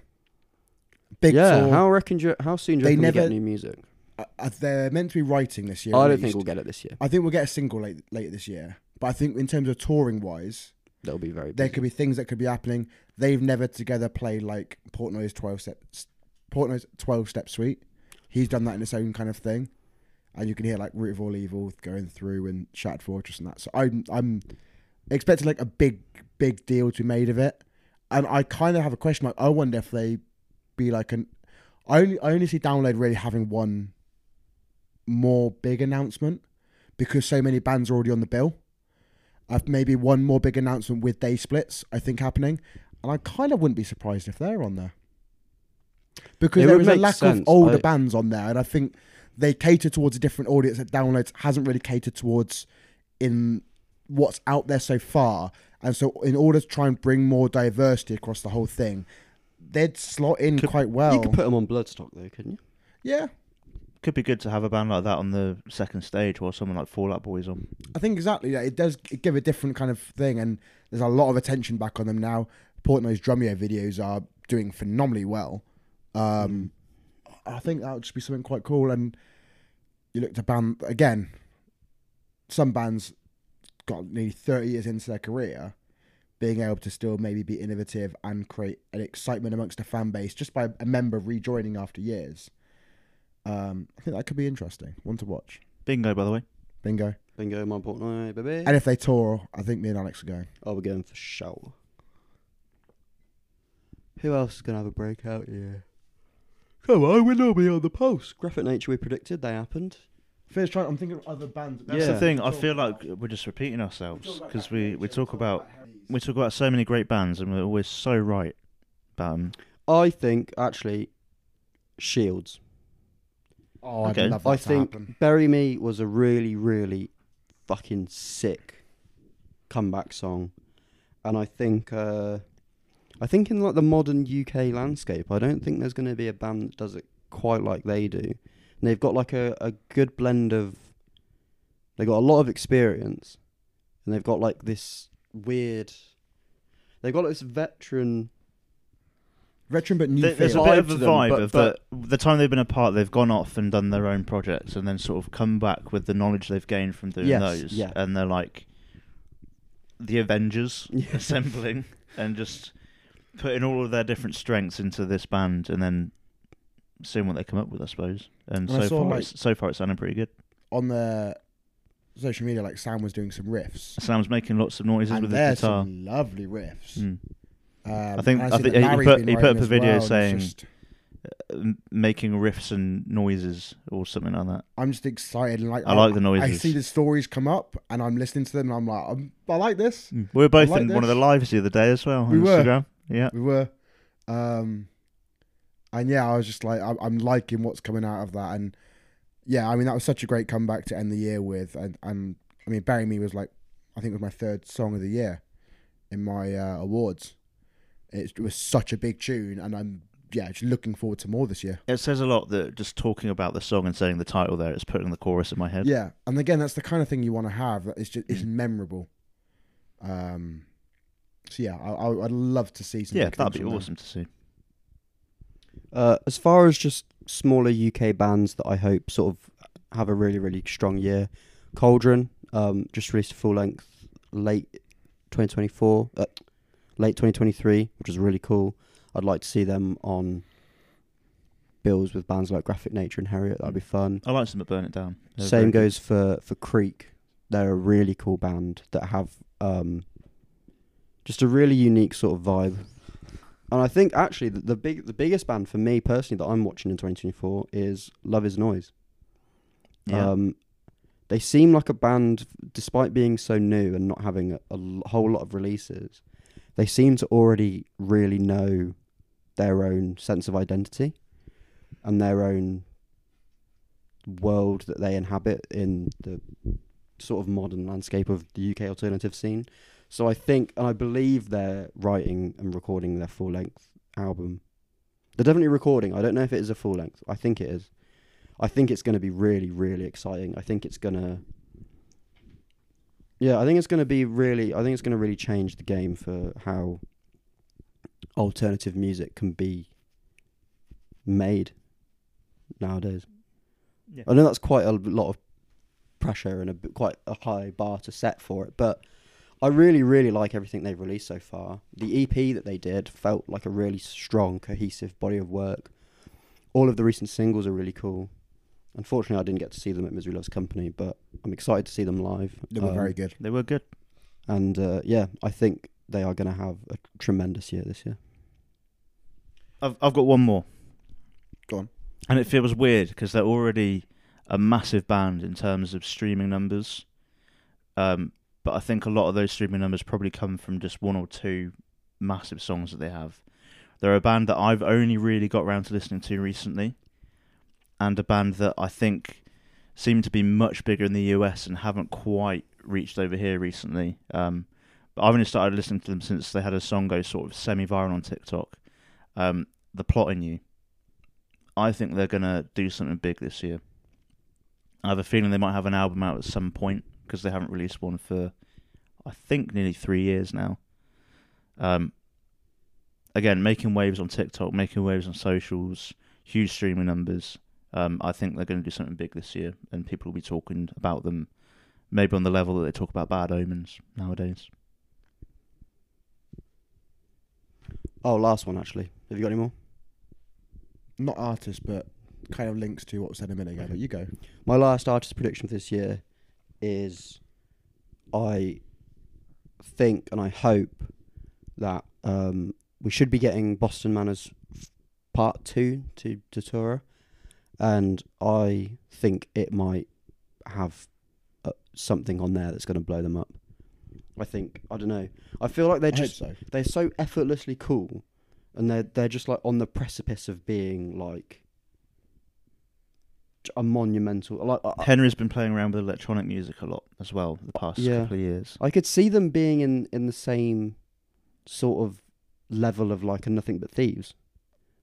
Big yeah. tour. How reckon you? How soon do you They never- get new music? Uh, uh, they're meant to be writing this year. I don't think least. we'll get it this year. I think we'll get a single late, later this year. But I think in terms of touring wise, That'll be very. there could be things that could be happening. They've never together played like Portnoy's twelve steps, Portnoy's twelve step suite. He's done that in his own kind of thing, and you can hear like Root of All Evil going through and Shattered Fortress and that. So I'm I'm expecting like a big big deal to be made of it, and I kind of have a question. Like I wonder if they be like an. I only I only see Download really having one more big announcement because so many bands are already on the bill. I've maybe one more big announcement with day splits, I think, happening. And I kind of wouldn't be surprised if they're on there. Because It there is a lack sense. of older I- bands on there. And I think they cater towards a different audience that Downloads hasn't really catered towards in what's out there so far. And so, in order to try and bring more diversity across the whole thing, they'd slot in Could- quite well. You could put them on Bloodstock though, couldn't you? yeah, Could be good to have a band like that on the second stage while someone like Fallout Boys on. I think exactly. Yeah, it does give a different kind of thing, and there's a lot of attention back on them now. Portnoy's Drumeo videos are doing phenomenally well. Um, I think that would just be something quite cool. And you look to band again. Some bands got nearly 30 years into their career, being able to still maybe be innovative and create an excitement amongst a fan base just by a member rejoining after years. Um, I think that could be interesting. One to watch. Bingo, by the way. Bingo. Bingo, my Portnoy, baby. And if they tour, I think me and Alex are going. Oh, we're going for show. Who else is gonna have a breakout year? Come on, we're normally on the post. Graphic Nature, we predicted they happened. First, trying. I'm thinking of other bands. That's Yeah. the thing. I feel like we're just repeating ourselves because we, we talk about we talk about so many great bands and we're always so right about them. I think actually, Shields. Oh, Okay. I'd love that I to think happen. Bury Me was a really, really fucking sick comeback song, and I think, uh, I think in like the modern UK landscape, I don't think there's going to be a band that does it quite like they do. And they've got like a, a good blend of, They've got a lot of experience, and they've got like this weird, they've got this veteran. veteran but new. There- There's a bit of a them, vibe but- of the the time they've been apart. They've gone off and done their own projects, and then sort of come back with the knowledge they've gained from doing Yes, those. yeah. And they're like the Avengers assembling and just putting all of their different strengths into this band, and then seeing what they come up with, I suppose. And And I so saw, far, like- it's, so far, it's sounding pretty good. on the social media, like Sam was doing some riffs, Sam's making lots of noises and with his there's guitar. some lovely riffs. Mm. Um, I think- and I see think that he Larry's put- been he put writing up a as video well, and it's saying- just- M- making riffs and noises or something like that. I'm just excited and like I like the noises. I noises. see the stories come up, and I'm listening to them, and I'm like, I'm, I like this. We were both like in one of the this. lives the other day as well We on were. Instagram. Yeah. We were, um, and yeah, I was just like, I'm, I'm liking what's coming out of that, and yeah, I mean that was such a great comeback to end the year with, and and I mean, "Bury Me" was like, I think it was my third song of the year in my uh, awards. It was such a big tune, and I'm yeah, just looking forward to more this year. It says a lot that just talking about the song and saying the title there, it's putting the chorus in my head. Yeah, and again, that's the kind of thing you want to have. That it's just it's Mm. memorable. Um, so yeah, I, I, I'd love to see some. Yeah, that'd be awesome to see. Uh, as far as just smaller UK bands that I hope sort of have a really really strong year, Cauldron um, just released a full length late 2024, uh, late 2023, which is really cool. I'd like to see them on bills with bands like Graphic Nature and Heriot. That'd be fun. I like some that burn it down. They're Same goes for for Creek. They're a really cool band that have um, just a really unique sort of vibe. And I think actually the, the big the biggest band for me personally that I'm watching in 2024 is Love Is Noise. Yeah. Um, they seem like a band, despite being so new and not having a whole lot of releases. They seem to already really know their own sense of identity and their own world that they inhabit in the sort of modern landscape of the UK alternative scene. So I think, and I believe they're writing and recording their full length album. They're definitely recording. I don't know if it is a full length. I think it is. I think it's going to be really, really exciting. I think it's going to. Yeah, I think it's going to be really. I think it's going to really change the game for how alternative music can be made nowadays. Yeah. I know that's quite a lot of pressure and a quite a high bar to set for it, but I really, really like everything they've released so far. The EP that they did felt like a really strong, cohesive body of work. All of the recent singles are really cool. Unfortunately, I didn't get to see them at Misery Loves Company, but I'm excited to see them live. They were Um, very good. They were good. And uh, yeah, I think they are going to have a tremendous year this year. I've I've got one more. Go on. And it feels weird because they're already a massive band in terms of streaming numbers. Um, but I think a lot of those streaming numbers probably come from just one or two massive songs that they have. They're a band that I've only really got around to listening to recently, and a band that I think seem to be much bigger in the US and haven't quite reached over here recently. Um, but I've only started listening to them since they had a song go sort of semi-viral on TikTok. Um, the plot in you. I think they're gonna do something big this year. I have a feeling they might have an album out at some point because they haven't released one for, I think, nearly three years now. Um, again, making waves on TikTok, making waves on socials, huge streaming numbers. Um, I think they're going to do something big this year, and people will be talking about them, maybe on the level that they talk about Bad Omens nowadays. Oh, last one actually. Have you got any more? Not artist, but kind of links to what was said a minute ago. But you go. My last artist prediction for this year is I think and I hope that um, we should be getting Boston Manor's part two to Datura, and I think it might have uh, something on there that's going to blow them up. I think I don't know. I feel like they're I just so. they're so effortlessly cool, and they're they're just like on the precipice of being like a monumental. Like I- I- Henry's been playing around with electronic music a lot as well the past Yeah. couple of years. I could see them being in in the same sort of level of like a Nothing But Thieves,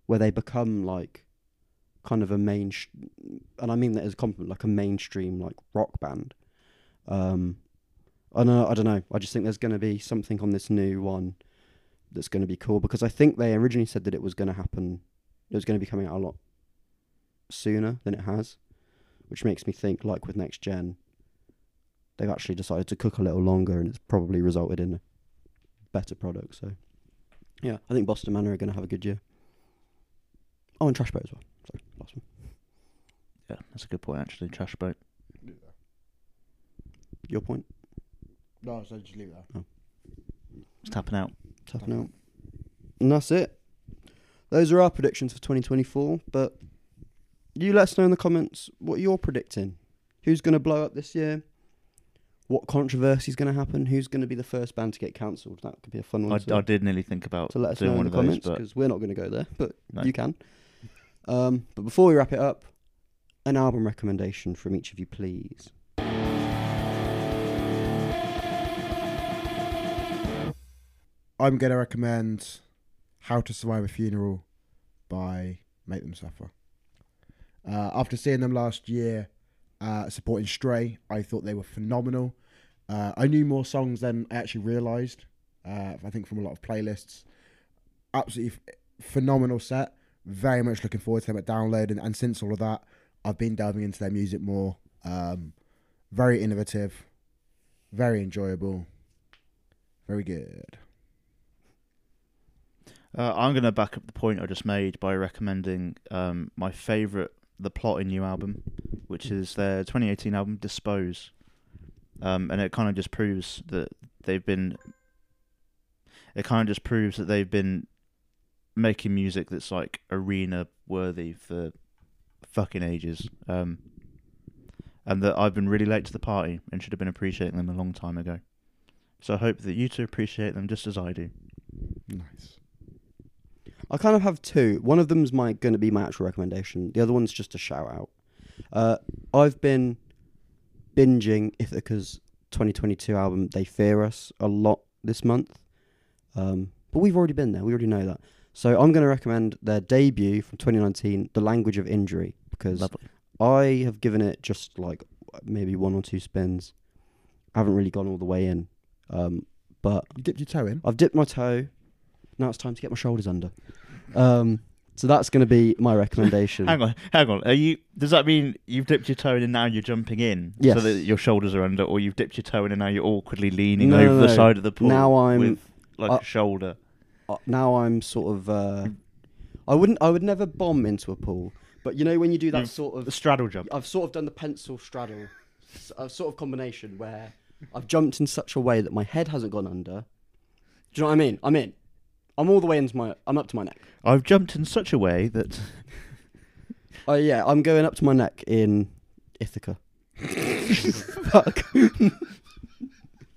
where they become like kind of a main, sh- and I mean that as a compliment, like a mainstream like rock band. Um, I know, I don't know. I just think there's going to be something on this new one that's going to be cool because I think they originally said that it was going to happen. It was going to be coming out a lot sooner than it has, which makes me think, like with next gen, they've actually decided to cook a little longer, and it's probably resulted in a better product. So, yeah, I think Boston Manor are going to have a good year. Oh, and Trash Boat as well. Sorry, last one. Yeah, that's a good point actually. Trash Boat. Your point. No, so just leave it there. Oh. It's tapping out. Tapping out. And that's it. Those are our predictions for 2024. But you let us know in the comments what you're predicting. Who's going to blow up this year? What controversy is going to happen? Who's going to be the first band to get cancelled? That could be a fun one I, to, I did nearly think about to let us doing know in the comments because we're not going to go there, but No. you can. Um, but before we wrap it up, an album recommendation from each of you, please. I'm going to recommend How to Survive a Funeral by Make Them Suffer. Uh, after seeing them last year uh, supporting Stray, I thought they were phenomenal. Uh, I knew more songs than I actually realised, uh, I think from a lot of playlists. Absolutely f- phenomenal set. Very much looking forward to them at download. And, and since all of that, I've been delving into their music more. Um, very innovative, very enjoyable, very good. Uh, I'm going to back up the point I just made by recommending um, my favourite The Plot in You album, which is their 2018 album Dispose. Um, and it kind of just proves that they've been. It kind of just proves that they've been making music that's like arena worthy for fucking ages. Um, and that I've been really late to the party and should have been appreciating them a long time ago. So I hope that you two appreciate them just as I do. Nice. I kind of have two. One of them's my going to be my actual recommendation. The other one's just a shout out. Uh, I've been binging Ithaca's 2022 album "They Fear Us" a lot this month, um, but we've already been there. We already know that. So I'm going to recommend their debut from 2019, "The Language of Injury," because Lovely. I have given it just like maybe one or two spins. I haven't really gone all the way in, um, but You dipped your toe in. I've dipped my toe. Now it's time to get my shoulders under. Um, so that's going to be my recommendation. Hang on, hang on. Are you? Does that mean you've dipped your toe in and now you're jumping in, so Yes. that your shoulders are under, or you've dipped your toe in and now you're awkwardly leaning No, over no, the no. side of the pool? Now I'm- with like I- a shoulder. Uh, now I'm sort of. Uh, I wouldn't. I would never bomb into a pool, but you know when you do that You've- sort The of. straddle jump. I've sort of done the pencil straddle, a sort of combination where I've jumped in such a way that my head hasn't gone under. Do you know what I mean? I'm in. I'm all the way into my. I'm up to my neck. I've jumped in such a way that Oh yeah, I'm going up to my neck in Ithaca. Fuck.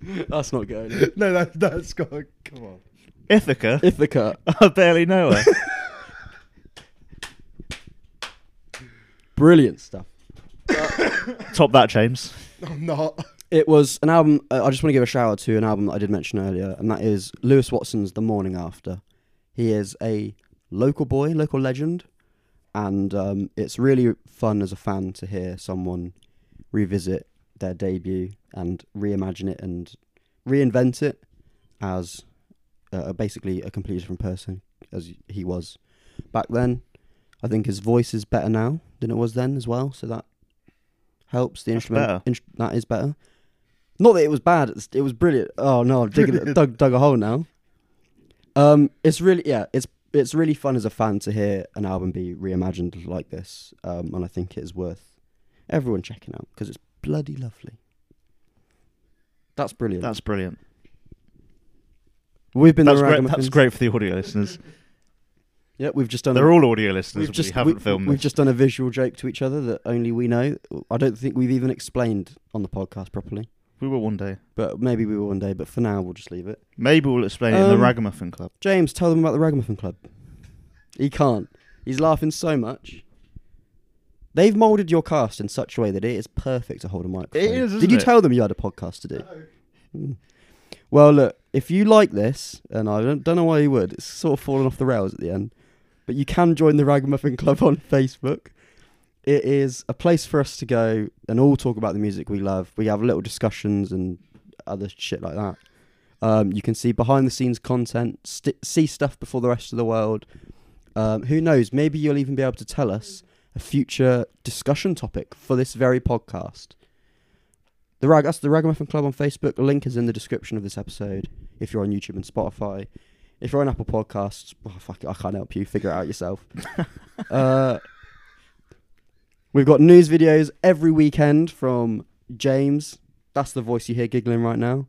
That's not going. no, that, that's got. Come on. Ithaca. Ithaca. I barely know her. Brilliant stuff. Top that, James. I'm not. It was an album. Uh, I just want to give a shout out to an album that I did mention earlier, and that is Lewis Watson's "The Morning After." He is a local boy, local legend, and um, it's really fun as a fan to hear someone revisit their debut and reimagine it and reinvent it as uh, basically a completely different person as he was back then. I think his voice is better now than it was then as well, so that helps. The That's instrument ins- that is better. Not that it was bad; it was brilliant. Oh no, I've digging it, dug dug a hole now. Um, it's really yeah, it's it's really fun as a fan to hear an album be reimagined like this, um, and I think it is worth everyone checking out because it's bloody lovely. That's brilliant. That's brilliant. we've been That's the great. That's great for the audio listeners. Yeah, we've just done. They're a, all audio listeners. we've just we haven't we, filmed We've this. just done a visual joke to each other that only we know. I don't think we've even explained on the podcast properly, We will one day. but maybe we will one day. But for now, we'll just leave it. Maybe we'll explain it in the Um, Ragamuffin Club. James, tell them about the Ragamuffin Club. He can't. He's laughing so much. They've moulded your cast in such a way that it is perfect to hold a microphone. It is, Did isn't you it? tell them you had a podcast to do? Mm. Well, look, if you like this, and I don't, don't know why you would, it's sort of fallen off the rails at the end, but you can join the Ragamuffin Club on Facebook. It is a place for us to go and all talk about the music we love. We have little discussions and other shit like that. Um, you can see behind the scenes content, st- see stuff before the rest of the world. Um, who knows? Maybe you'll even be able to tell us a future discussion topic for this very podcast. The Rag, that's the Ragamuffin Club on Facebook. The link is in the description of this episode. If you're on YouTube and Spotify, if you're on Apple Podcasts, oh, fuck it, I can't help you. Figure it out yourself. uh, we've got news videos every weekend from James. That's the voice you hear giggling right now.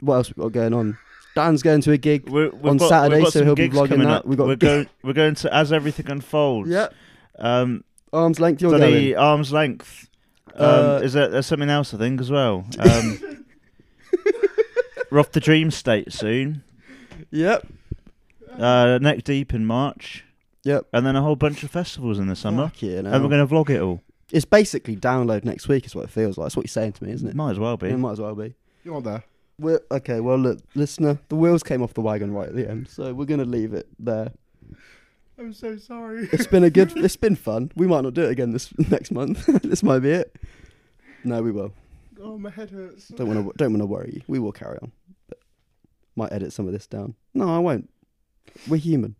What else we got going on? Dan's going to a gig. We're, on got, Saturday, so he'll be vlogging that. Up. We've got- we're going. We're going to as everything unfolds. Yep. Um, Arms length, you're going. arm's length. Um, Uh, is there? There's something else I think as well. Um, we're off the Dream State soon. Yep. Uh, Neck Deep in March. Yep. And then a whole bunch of festivals in the summer. Fuck yeah, And we're going to vlog it all. It's basically Download next week, is what it feels like. That's what you're saying to me, isn't it? Might as well be. It might as well be. You're there. We're, okay, well, look, listener, the wheels came off the wagon right at the end, so we're going to leave it there. I'm so sorry. It's been a good, it's been fun. We might not do it again this next month. this might be it. No, we will. oh, my head hurts. Don't want to, don't want to worry you. We will carry on. But might edit some of this down. No, I won't. We're human.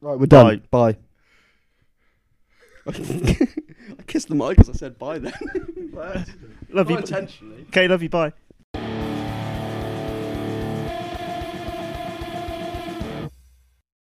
Right, we're done. Bye. I kissed the mic as I said bye then. Love you. Not intentionally. Okay, love you. Bye.